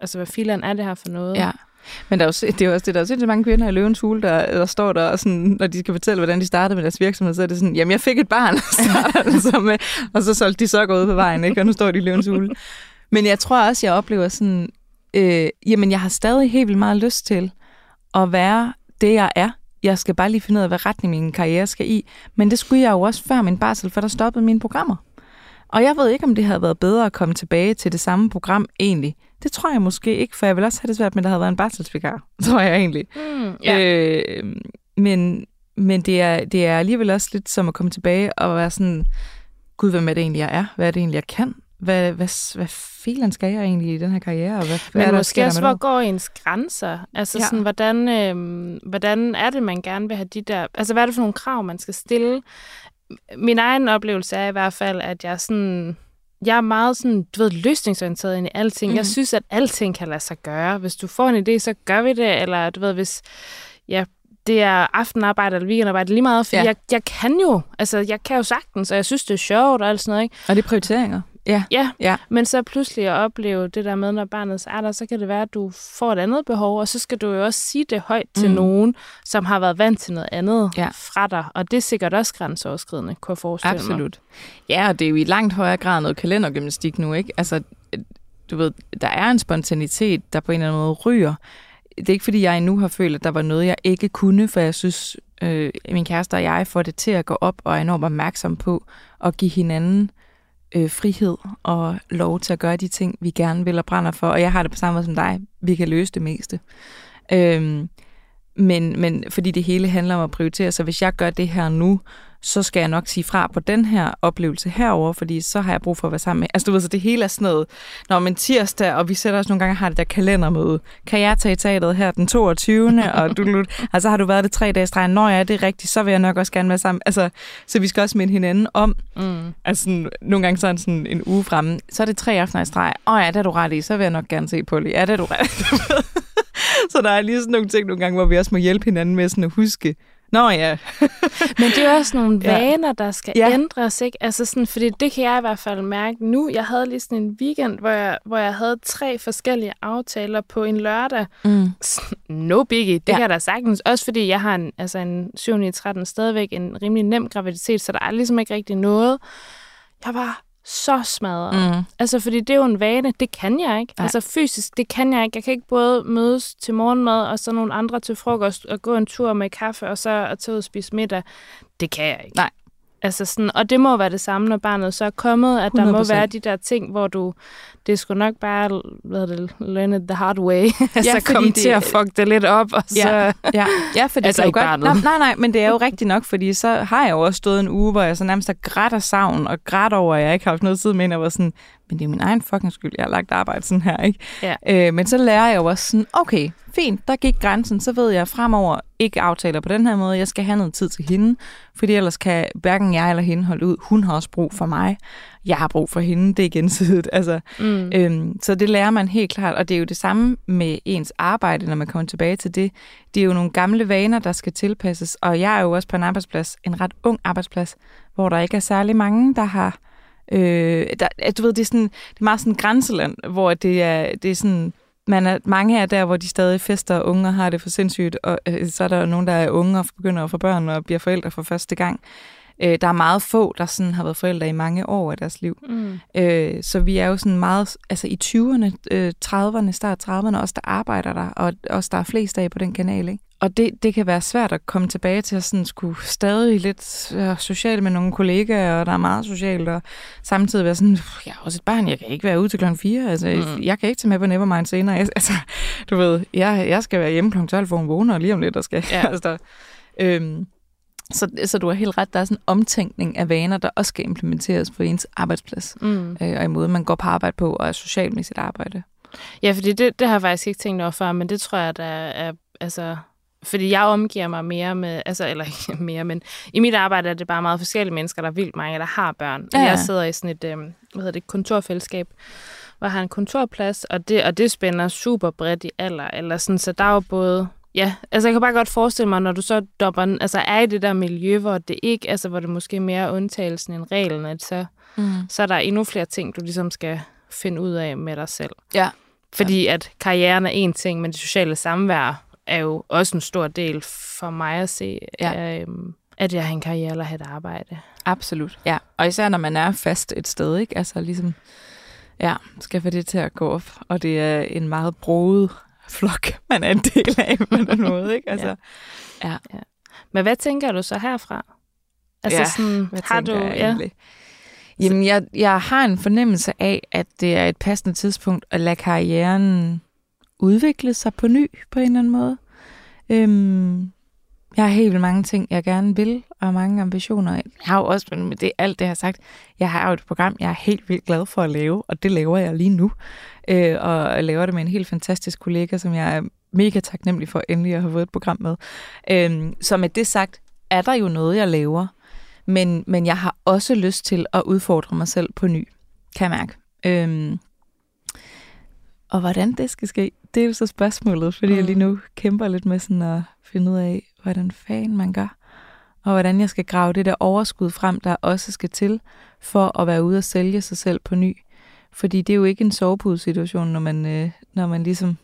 Altså, hvad filan er det her for noget? ja. Men der er jo, det er jo også det, der er sindssygt mange kvinder i løvens hule, der, der står der, og sådan, når de skal fortælle, hvordan de startede med deres virksomhed, så er det sådan, jamen jeg fik et barn, starter så med, og så solgte de sokker ude på vejen, ikke? og nu står de i løvens hule. Men jeg tror også, jeg oplever sådan, øh, jamen jeg har stadig helt vildt meget lyst til at være det, jeg er. Jeg skal bare lige finde ud af, hvad retning min karriere skal i. Men det skulle jeg jo også før min barsel, for der stoppede mine programmer. Og jeg ved ikke, om det havde været bedre at komme tilbage til det samme program egentlig. Det tror jeg måske ikke, for jeg vil også have det svært med, at der havde været en barselsvikar, tror jeg egentlig. Mm, ja. Øh, men men det, er, det er alligevel også lidt som at komme tilbage og være sådan, gud, hvem er det egentlig, jeg er? Hvad er det egentlig, jeg kan? Hvad, hvad, hvad filen skal jeg egentlig i den her karriere? Og hvad, hvad er Men der, måske også, hvor går ens grænser? Altså Ja. sådan, hvordan, øh, hvordan er det, man gerne vil have de der... Altså, hvad er det for nogle krav, man skal stille? Min egen oplevelse er i hvert fald, at jeg er sådan... Jeg er meget sådan, du ved, løsningsorienteret ind i alting. Mm. Mhm. Jeg synes, at alting kan lade sig gøre. Hvis du får en idé, så gør vi det. Eller du ved, hvis ja, det er aftenarbejde eller weekendarbejde, lige meget. For ja. jeg, jeg kan jo, altså jeg kan jo sagtens, og jeg synes, det er sjovt og alt sådan noget. Ikke? Og det er prioriteringer. Ja. Ja, Ja. men så pludselig at opleve det der med, når barnet så er der, så kan det være, at du får et andet behov, og så skal du jo også sige det højt til Mm. nogen, som har været vant til noget andet Ja. fra dig. Og det er sikkert også grænseoverskridende, kunne jeg forestille mig. Absolut. Ja, og det er jo i langt højere grad noget kalendergymnastik nu, ikke? Altså, du ved, der er en spontanitet, der på en eller anden måde ryger. Det er ikke, fordi jeg endnu har følt, at der var noget, jeg ikke kunne, for jeg synes, øh, min kæreste og jeg får det til at gå op og er enormt opmærksom på at give hinanden øh, frihed og lov til at gøre de ting, vi gerne vil og brænder for. Og jeg har det på samme måde som dig. Vi kan løse det meste. Øhm, men, men fordi det hele handler om at prioritere, så hvis jeg gør det her nu, så skal jeg nok sige fra på den her oplevelse herover, fordi så har jeg brug for at være sammen med. Altså du ved, så det hele er sådan noget, når man tirsdag, og vi sætter os nogle gange har det der kalendermøde. Kan jeg tage i teateret her den 22. og du, altså har du været det tre dage streg. Når jeg er det rigtigt, så vil jeg nok også gerne være sammen. Altså, så vi skal også minde hinanden om. Mm. Altså sådan, nogle gange sådan, sådan en uge fremme. Så er det tre aftener i streg. Åh ja, det er du ret i. Så vil jeg nok gerne se på det. Ja, det er du ret i. så der er lige sådan nogle ting nogle gange, hvor vi også må hjælpe hinanden med sådan at huske, Nå ja. Men det er også nogle vaner, der skal Ja. ændres, ikke? Altså sådan, fordi det kan jeg i hvert fald mærke nu. Jeg havde lige sådan en weekend, hvor jeg, hvor jeg havde tre forskellige aftaler på en lørdag. Mm. No biggie, det Ja. kan da sagtens. Også fordi jeg har en, altså en 7. i 13 stadigvæk en rimelig nem graviditet, så der er ligesom ikke rigtig noget. Jeg var så smadret. Mm. Altså, fordi det er jo en vane. Det kan jeg ikke. Nej. Altså, fysisk, det kan jeg ikke. Jeg kan ikke både mødes til morgenmad, og så nogle andre til frokost, og gå en tur med kaffe, og så at tage ud og spise middag. Det kan jeg ikke. Nej. Altså sådan, og det må være det samme, når barnet så er kommet, at der må 100%. være de der ting, hvor du, det skulle nok bare, hvad er det, learn it the hard way. altså fordi komme det- til at fuck det lidt op, og så... Ja, ja, ja for det Altså kan jo godt... Nej, nej, nej, men det er jo rigtigt nok, fordi så har jeg jo også stået en uge, hvor jeg så nærmest har grædt af savn, og grædt over, at jeg ikke har haft noget tid med, og var sådan, men det er min egen fucking skyld, jeg har lagt arbejde sådan her, ikke? Ja. Øh, men så lærer jeg jo også sådan, okay, fint, der gik grænsen, så ved jeg fremover ikke aftaler på den her måde, jeg skal have noget tid til hende, fordi ellers kan hverken jeg eller hende holde ud. Hun har også brug for mig, jeg har brug for hende, det er gensidigt. Altså, Mm. Øhm, så det lærer man helt klart, og det er jo det samme med ens arbejde, når man kommer tilbage til det. Det er jo nogle gamle vaner, der skal tilpasses, og jeg er jo også på en arbejdsplads, en ret ung arbejdsplads, hvor der ikke er særlig mange, der har... Øh, der, at du ved, det er, sådan, det er meget sådan grænseland, hvor det er, det er sådan... Man er, mange er der, hvor de stadig fester, og unge har det for sindssygt, og øh, så er der nogen, der er unge og begynder at få børn og bliver forældre for første gang. Øh, der er meget få, der sådan har været forældre i mange år af deres liv. Mm. Øh, så vi er jo sådan meget, altså i 20'erne, øh, 30'erne, start 30'erne, også der arbejder der, og også der er flest af på den kanal, ikke? Og det, det kan være svært at komme tilbage til at sådan skulle stadig lidt øh, socialt med nogle kollegaer, og der er meget socialt, og samtidig være sådan, "Pff, jeg er også et barn, jeg kan ikke være ude til klokken 4, altså Mm. jeg kan ikke tage med på Nevermind senere, jeg, altså du ved, jeg, jeg skal være hjemme klokken 12, for hun vågner lige om lidt, og skal, Ja. altså, der, øhm, så, så du har helt ret, der er sådan en omtænkning af vaner, der også skal implementeres på ens arbejdsplads Mm. øh, og i måde, man går på arbejde på, og er socialt med sit arbejde. Ja, fordi det, det har jeg faktisk ikke tænkt over før, men det tror jeg, der er, altså... Fordi jeg omgiver mig mere med, altså, eller ikke mere, men i mit arbejde er det bare meget forskellige mennesker, der er vildt mange, der har børn. Ja, Ja. ja. Jeg sidder i sådan et, øh, hvad hedder det, kontorfællesskab, hvor jeg har en kontorplads, og det, og det spænder super bredt i alder, eller sådan, så der er jo både, ja, altså jeg kan bare godt forestille mig, når du så dopper, altså er i det der miljø, hvor det ikke, altså hvor det måske er mere undtagelsen end reglen, at så, Mm. så er der endnu flere ting, du ligesom skal finde ud af med dig selv. Ja. Fordi at karrieren er en ting, men det sociale samvær er jo også en stor del for mig at se, Ja. ja. øhm, at jeg har en karriere eller have et arbejde. Absolut. Ja, og især når man er fast et sted, ikke? Altså ligesom, ja, skal få det til at gå op, og det er en meget broet flok, man er en del af på den måde, ikke? Altså, Ja. Men hvad tænker du så herfra? Altså Ja, sådan, Hvad har du, jeg ja, egentlig? Jamen, jeg, jeg har en fornemmelse af, at det er et passende tidspunkt at lade karrieren udvikle sig på ny på en eller anden måde. Øhm, jeg har helt vildt mange ting, jeg gerne vil, og mange ambitioner. Jeg har jo også, med det, alt det, jeg har sagt, jeg har jo et program, jeg er helt vildt glad for at lave, og det laver jeg lige nu. Øh, og jeg laver det med en helt fantastisk kollega, som jeg er mega taknemmelig for endelig at have fået et program med. Øhm, så med det sagt, er der jo noget, jeg laver, men, men jeg har også lyst til at udfordre mig selv på ny, kan jeg mærke. Øhm, og hvordan det skal ske, det er jo så spørgsmålet, fordi mm. jeg lige nu kæmper lidt med sådan at finde ud af, hvordan fanden man gør, og hvordan jeg skal grave det der overskud frem, der også skal til, for at være ude og sælge sig selv på ny. Fordi det er jo ikke en sovepudesituation, når man, øh, når man ligesom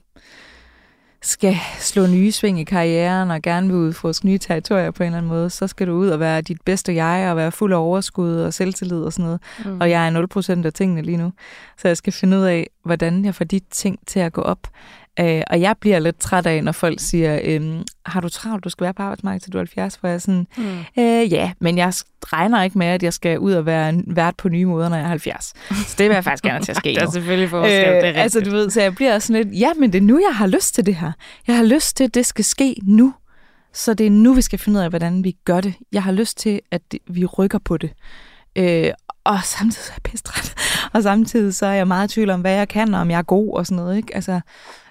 skal slå nye sving i karrieren og gerne vil udforske nye territorier på en eller anden måde, så skal du ud og være dit bedste jeg og være fuld af overskud og selvtillid og sådan noget. mm. Og jeg er 0% af tingene lige nu. Så jeg skal finde ud af, hvordan jeg får de ting til at gå op. Øh, og jeg bliver lidt træt af, når folk siger, øhm, har du travlt, du skal være på arbejdsmarkedet til du er 70, hvor jeg er sådan, Mm. øh, ja, men jeg regner ikke med, at jeg skal ud og være en vært på nye måder, når jeg er 70. Så det vil jeg faktisk gerne til at ske Der er selvfølgelig forskel, det er rigtigt. altså, du ved, så jeg bliver sådan lidt, ja, men det er nu, jeg har lyst til det her. Jeg har lyst til, at det skal ske nu. Så det er nu, vi skal finde ud af, hvordan vi gør det. Jeg har lyst til, at det, vi rykker på det. Øh, og samtidig så er jeg pistret. Og samtidig så er jeg meget i tvivl om, hvad jeg kan, og om jeg er god og sådan noget. Ikke? Altså,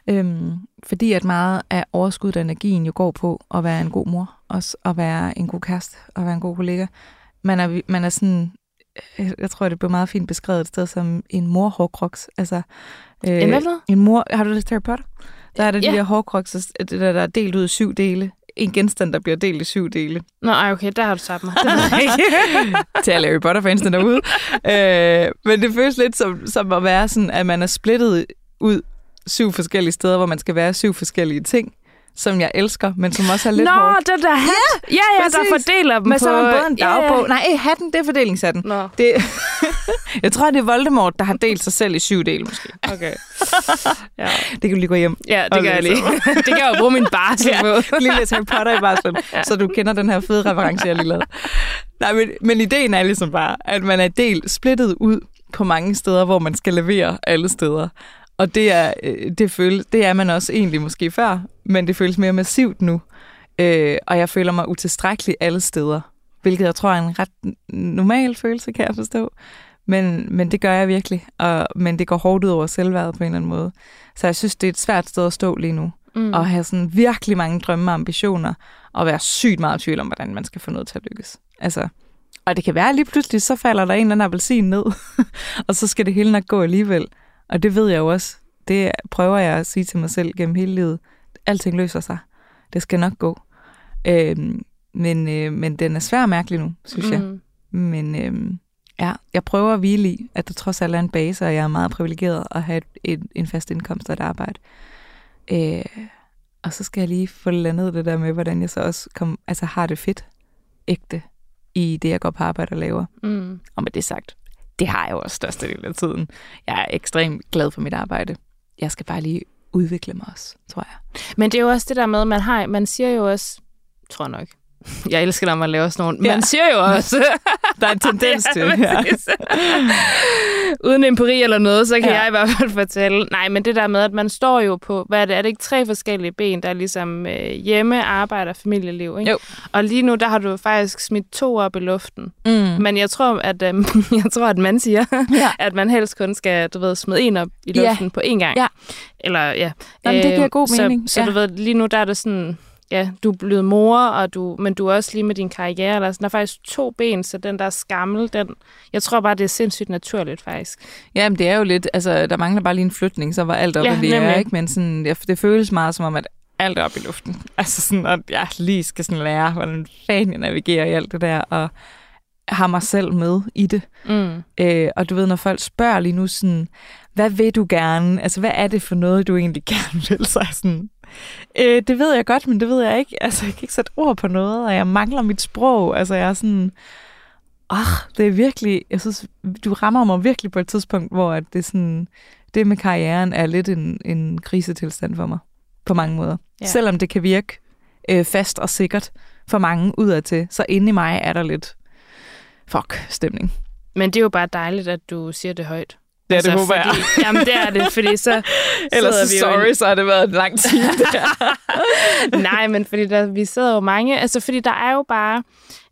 øhm, fordi at meget af overskuddet af energien jo går på at være en god mor, også at være en god kæreste, og være en god kollega. Man er, man er sådan, øh, jeg tror, det blev meget fint beskrevet et sted som en mor hårdkroks. Altså, øh, En en mor, har du læst Harry Potter? Der er det de Ja. der hårdkroks, det der, der er delt ud i syv dele. En genstand, der bliver delt i syv dele. Nå, ej, okay, der har du sat mig. Det til alle Harry Potter-fansene derude. øh, men det føles lidt som, som at være sådan, at man er splittet ud syv forskellige steder, hvor man skal være syv forskellige ting, som jeg elsker, men som også er lidt Nå, hårdt. den der hat. Ja, ja, der præcis. fordeler dem Men på... så har man både en Ja, ja. dagbog. Nej, hatten, det er fordelingshatten. Nå, Det, jeg tror, det er Voldemort, der har delt sig selv i syv dele, måske. okay. Ja, Det kan du lige gå hjem. ja det gør jeg lige. det kan jeg jo bruge min barsel på. Lige læse Harry Potter i barslen, ja. så du kender den her fede reference, jeg lige lavede. Nej, men, men ideen er ligesom bare, at man er del splittet ud på mange steder, hvor man skal levere alle steder. Og det er, øh, det, føles, det er man også egentlig måske før, men det føles mere massivt nu. Øh, og jeg føler mig utilstrækkelig alle steder, hvilket jeg tror er en ret normal følelse, kan jeg forstå. Men, men det gør jeg virkelig, og, men det går hårdt ud over selvværdet på en eller anden måde. Så jeg synes, det er et svært sted at stå lige nu Mm. og have sådan virkelig mange drømme og ambitioner, og være sygt meget i tvivl om, hvordan man skal få noget til at lykkes. Altså, og det kan være lige pludselig, så falder der en eller anden appelsin ned, og så skal det hele nok gå alligevel. Og det ved jeg jo også. Det prøver jeg at sige til mig selv gennem hele livet. Alting løser sig. Det skal nok gå. Øhm, men, øh, men den er svær mærkelig nu, synes mm. jeg. Men øhm, ja, jeg prøver at hvile i, at der trods alt er en base, og jeg er meget privilegeret at have et, et, en fast indkomst og et arbejde. Øh, og så skal jeg lige få landet det der med, hvordan jeg så også kom, altså har det fedt, ægte, i det, jeg går på arbejde og laver. Mm. Og med det sagt, det har jeg jo også størstedelen af tiden. Jeg er ekstremt glad for mit arbejde. Jeg skal bare lige udvikle mig også, tror jeg. Men det er jo også det der med, man har, man siger jo også, tror jeg nok, jeg elsker, når man laver sådan nogle, Ja. man siger jo også, Der er en tendens til, Ja, ja. Uden empiri eller noget, så kan Ja. ja. jeg i hvert fald fortælle. Nej, men det der med, at man står jo på, hvad er det, er det ikke tre forskellige ben, der er ligesom øh, hjemme, arbejde og familieliv, ikke? Jo. Og lige nu, der har du faktisk smidt to op i luften. Mm. Men jeg tror, at, øh, jeg tror, at man siger, Ja. at man helst kun skal, du ved, smide en op i Ja. luften på én gang. Ja. Eller, ja. Jamen, det giver god så, mening. Så, Ja. du ved, lige nu, der er det sådan, ja, du er blevet mor, og du, men du er også lige med din karriere. Der er, sådan, der er faktisk to ben, så den der skammel, den, jeg tror bare, det er sindssygt naturligt, faktisk. Jamen, det er jo lidt, altså, der mangler bare lige en flytning, så var alt op Ja, ja, i det ikke? Men sådan, det, det føles meget som om, at alt er op i luften. Altså sådan, at jeg lige skal sådan lære, hvordan fanden jeg navigerer i alt det der, og har mig selv med i det. Mm. Øh, og du ved, når folk spørger lige nu sådan, hvad vil du gerne? Altså, hvad er det for noget, du egentlig gerne vil? Så er sådan, øh, det ved jeg godt, men det ved jeg ikke. Altså, jeg kan ikke sætte ord på noget, og jeg mangler mit sprog. Altså, jeg er sådan, ah, det er virkelig, jeg synes, du rammer mig virkelig på et tidspunkt, hvor at det, sådan, det med karrieren er lidt en, en krisetilstand for mig, på mange måder. Ja. Selvom det kan virke øh, fast og sikkert for mange udadtil, så inde i mig er der lidt fuck stemning. Men det er jo bare dejligt, at du siger det højt. Det er det, håber jeg. fordi, Jamen, det er det, fordi så Ellers så vi sorry, så har det været en lang time, det her. Nej, men fordi der, vi sidder jo mange, altså fordi der er jo bare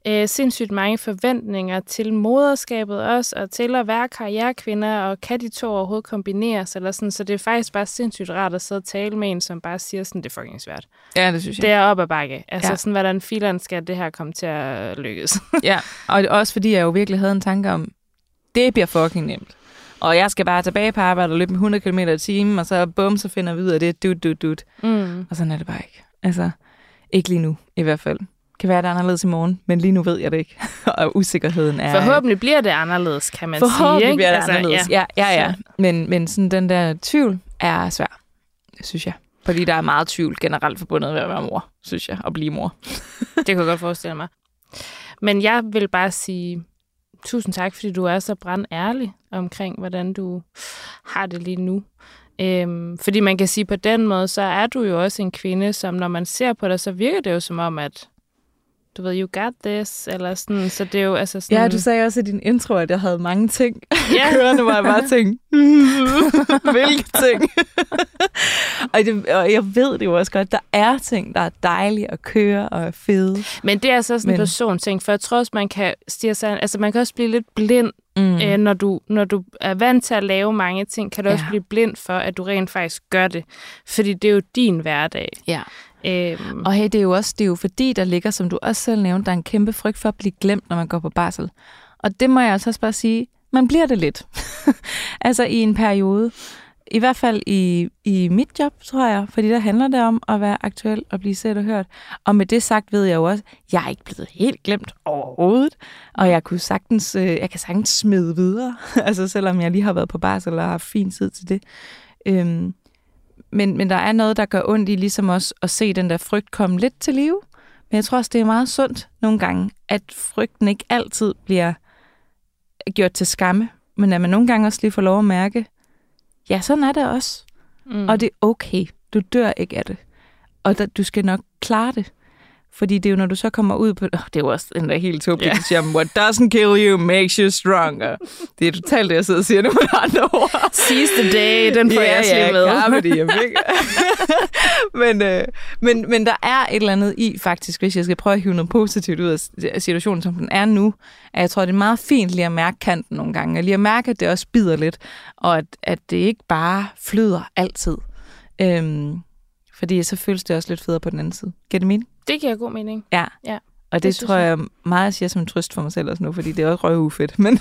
øh, sindssygt mange forventninger til moderskabet også, og til at være karrierekvinder, og kan de to overhovedet kombineres, eller sådan, så det er faktisk bare sindssygt rart at sidde og tale med en, som bare siger sådan, det er fucking svært. Ja, det synes jeg. Det er op ad bakke. Altså Ja. sådan, hvordan filen skal det her komme til at lykkes. Ja, og også fordi jeg jo virkelig havde en tanke om, det bliver fucking nemt. Og jeg skal bare tilbage på arbejde og løbe med 100 km i timen, og så bum, så finder vi ud af det, dut, dut, dut. mm. Og sådan er det bare ikke. Altså, ikke lige nu, i hvert fald. Kan være, det er anderledes i morgen, men lige nu ved jeg det ikke. og usikkerheden er... Forhåbentlig bliver det anderledes, kan man sige. Forhåbentlig bliver det altså, anderledes. Ja, ja, ja. Så- Men, men sådan den der tvivl er svær, synes jeg. Fordi der er meget tvivl generelt forbundet med at være mor, synes jeg, at blive mor. Det kan jeg godt forestille mig. Men jeg vil bare sige tusind tak, fordi du er så brand ærlig omkring, hvordan du har det lige nu. Øhm, fordi man kan sige, på den måde, så er du jo også en kvinde, som når man ser på dig, så virker det jo som om, at du ved, you got this, eller sådan, så det er jo altså sådan... Ja, du sagde også i din intro, at jeg havde mange ting Ja. kørende, hvor jeg bare tænkte, hvilke ting? Og, det, og jeg ved det jo også godt, der er ting, der er dejlige at køre og er fede. Men det er så sådan en Men- personting, for jeg tror også, man kan stige sig, altså man kan også blive lidt blind, Mm. øh, når, du, når du er vant til at lave mange ting, kan du ja. også blive blind for, at du rent faktisk gør det. Fordi det er jo din hverdag. Ja. Øhm, Og hey, det er jo også det er jo fordi, der ligger, som du også selv nævnte, der er en kæmpe frygt for at blive glemt, når man går på barsel. Og det må jeg altså også bare sige, man bliver det lidt. altså i en periode. I hvert fald i, i mit job, tror jeg, fordi der handler det om at være aktuel og blive set og hørt. Og med det sagt ved jeg jo også, jeg er ikke blevet helt glemt overhovedet, og jeg kunne sagtens, øh, jeg kan sagtens smide videre, altså selvom jeg lige har været på barsel og har haft fin tid til det. Øhm, men, men der er noget, der gør ondt i ligesom også at se den der frygt komme lidt til live. Men jeg tror også, det er meget sundt nogle gange, at frygten ikke altid bliver gjort til skamme, men at man nogle gange også lige får lov at mærke, ja, sådan er det også. mm. Og det er okay. Du dør ikke af det. Og der, du skal nok klare det. Fordi det er jo, når du så kommer ud på... Oh, det er jo også den der helt tåbelige yeah. What doesn't kill you makes you stronger. Det er totalt det, jeg sidder og siger nu med andre ord. Seize the day, den får Ja, jeg ja, med. Ikke? men, øh, men, men der er et eller andet i, faktisk, hvis jeg skal prøve at hive noget positivt ud af situationen, som den er nu, at jeg tror, det er meget fint lige at mærke kanten nogle gange, og lige at mærke, at det også bider lidt, og at, at det ikke bare flyder altid. Øhm, fordi så føles det også lidt federe på den anden side. Giver det mening? Det giver god mening. Ja. Ja, Og det, det tror jeg meget, jeg siger som en trøst for mig selv også nu, fordi det er også røvufedt. Men,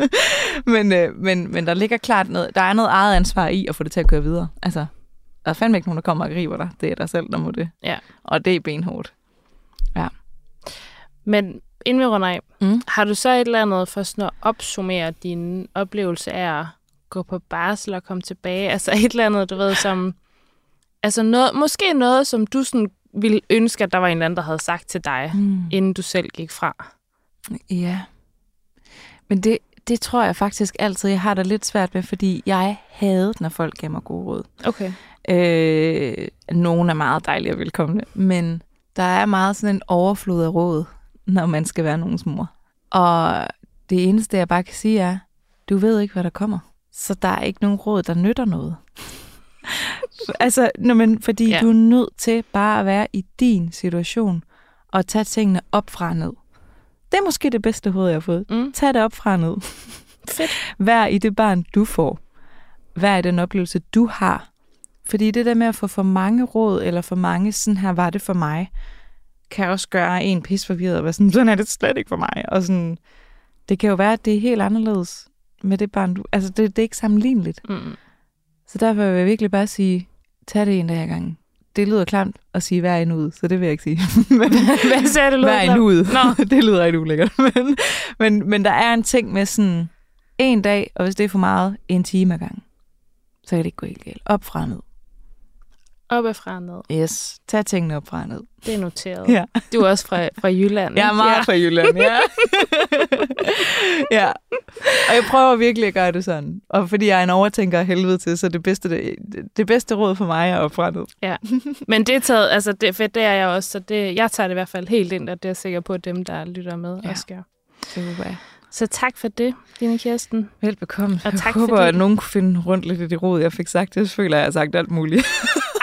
men, øh, men, men der ligger klart noget, der er noget eget ansvar i at få det til at køre videre. Altså, der er fandme ikke nogen, der kommer og griber dig. Det er dig selv, der må det. Ja. Og det er benhårdt. Men inden vi runder af, Mm. har du så et eller andet for sådan at opsummere din oplevelse af at gå på barsel og komme tilbage? Altså et eller andet, du ved, som... Altså noget, måske noget, som du sådan ville ønske, at der var en eller anden, der havde sagt til dig, Mm. inden du selv gik fra. Ja. Men det, det tror jeg faktisk altid, jeg har det lidt svært med, fordi jeg havde, når folk gav mig gode råd. Okay. Øh, nogle er meget dejlige og velkomne, men der er meget sådan en overflod af råd, når man skal være nogens mor. Og det eneste, jeg bare kan sige er, du ved ikke, hvad der kommer. Så der er ikke nogen råd, der nytter noget. altså, når man, fordi Ja. du er nødt til bare at være i din situation og tage tingene op fra ned. Det er måske det bedste råd, jeg har fået. Mm. Tag det op fra ned. Fedt. Vær i det barn, du får. Vær i den oplevelse, du har. Fordi det der med at få for mange råd, eller for mange, sådan her var det for mig, kan også gøre en pis forvirret, og være sådan, sådan er det slet ikke for mig. Og sådan, det kan jo være, at det er helt anderledes med det barn, du... Altså, det, det er ikke sammenligneligt. Mm. Så derfor vil jeg virkelig bare sige, tag det en dag ad gangen. Det lyder klamt at sige hver en ud, så det vil jeg ikke sige. Men, Hvad sagde du? hver en ud. Nå. det lyder rigtig ulækkert. Men, men, men der er en ting med sådan, en dag, og hvis det er for meget, en time ad gangen. Så kan det ikke gå helt galt. Op fra ned. Op og fra ned. Yes. Tag tingene op fra ned. Det er noteret. Ja. Du er også fra, fra Jylland. Jeg er meget ja. fra Jylland, ja. ja. Og jeg prøver virkelig at gøre det sådan. Og fordi jeg er en overtænker af helvede til, så det bedste, det, det bedste råd for mig er op fra ned. Men det er taget, altså det, for det er jeg også, så det, jeg tager det i hvert fald helt ind, og det er jeg sikker på, at dem, der lytter med, Ja. også gør. Det håber jeg. Så tak for det, Line Kirsten. Velbekomme. Og Jeg tak håber, fordi- at nogen kunne finde rundt lidt i det råd, jeg fik sagt. Jeg føler, at jeg har sagt alt muligt.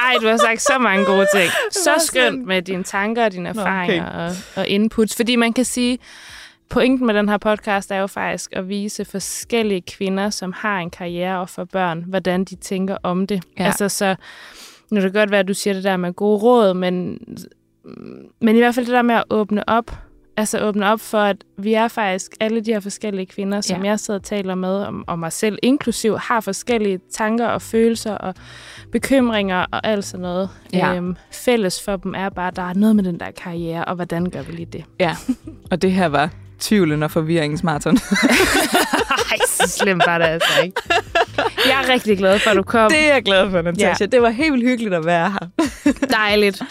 Ej, du har sagt så mange gode ting. Så skønt med dine tanker og dine Nå, erfaringer og, og inputs. Fordi man kan sige, pointen med den her podcast er jo faktisk at vise forskellige kvinder, som har en karriere og for børn, hvordan de tænker om det. Ja. Altså så, nu kan det godt være, at du siger det der med gode råd, men, men i hvert fald det der med at åbne op, altså åbne op for, at vi er faktisk alle de her forskellige kvinder, som Ja. jeg sidder og taler med, om, og mig selv inklusiv, har forskellige tanker og følelser og bekymringer og alt sådan noget. Ja. Øhm, fælles for dem er bare, at der er noget med den der karriere, og hvordan gør vi lige det? Ja, og det her var tvivlen og forvirringens maraton. Ej, så slemt var det altså ikke. Jeg er rigtig glad for, at du kom. Det er jeg glad for, Natasha. Ja. Det var helt vildt hyggeligt at være her. Dejligt.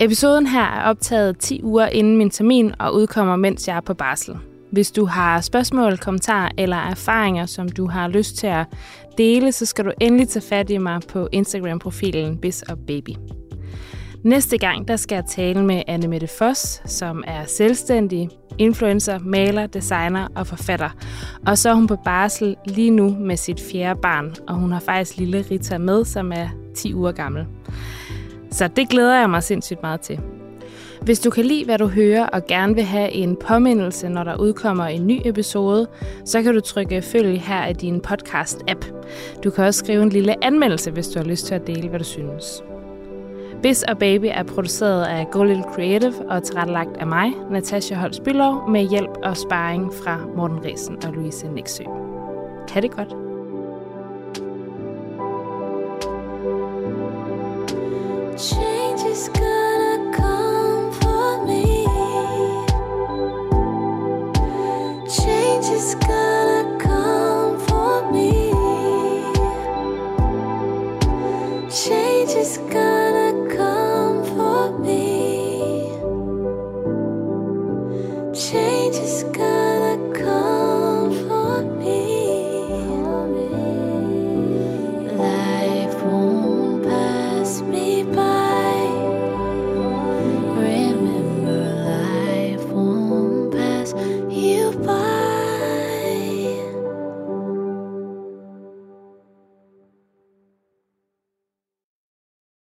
Episoden her er optaget 10 uger inden min termin og udkommer, mens jeg er på barsel. Hvis du har spørgsmål, kommentarer eller erfaringer, som du har lyst til at dele, så skal du endelig tage fat i mig på Instagram-profilen Bis og Baby. Næste gang, der skal jeg tale med Anne Mette Foss, som er selvstændig, influencer, maler, designer og forfatter. Og så er hun på barsel lige nu med sit fjerde barn, og hun har faktisk lille Rita med, som er 10 uger gammel. Så det glæder jeg mig sindssygt meget til. Hvis du kan lide, hvad du hører, og gerne vil have en påmindelse, når der udkommer en ny episode, så kan du trykke følg her i din podcast-app. Du kan også skrive en lille anmeldelse, hvis du har lyst til at dele, hvad du synes. Biz og Baby er produceret af Go Little Creative og tilrettelagt af mig, Natasha Holst Bylov, med hjælp og sparring fra Morten Resen og Louise Nixø. Kan det godt. Change is good. Change is gonna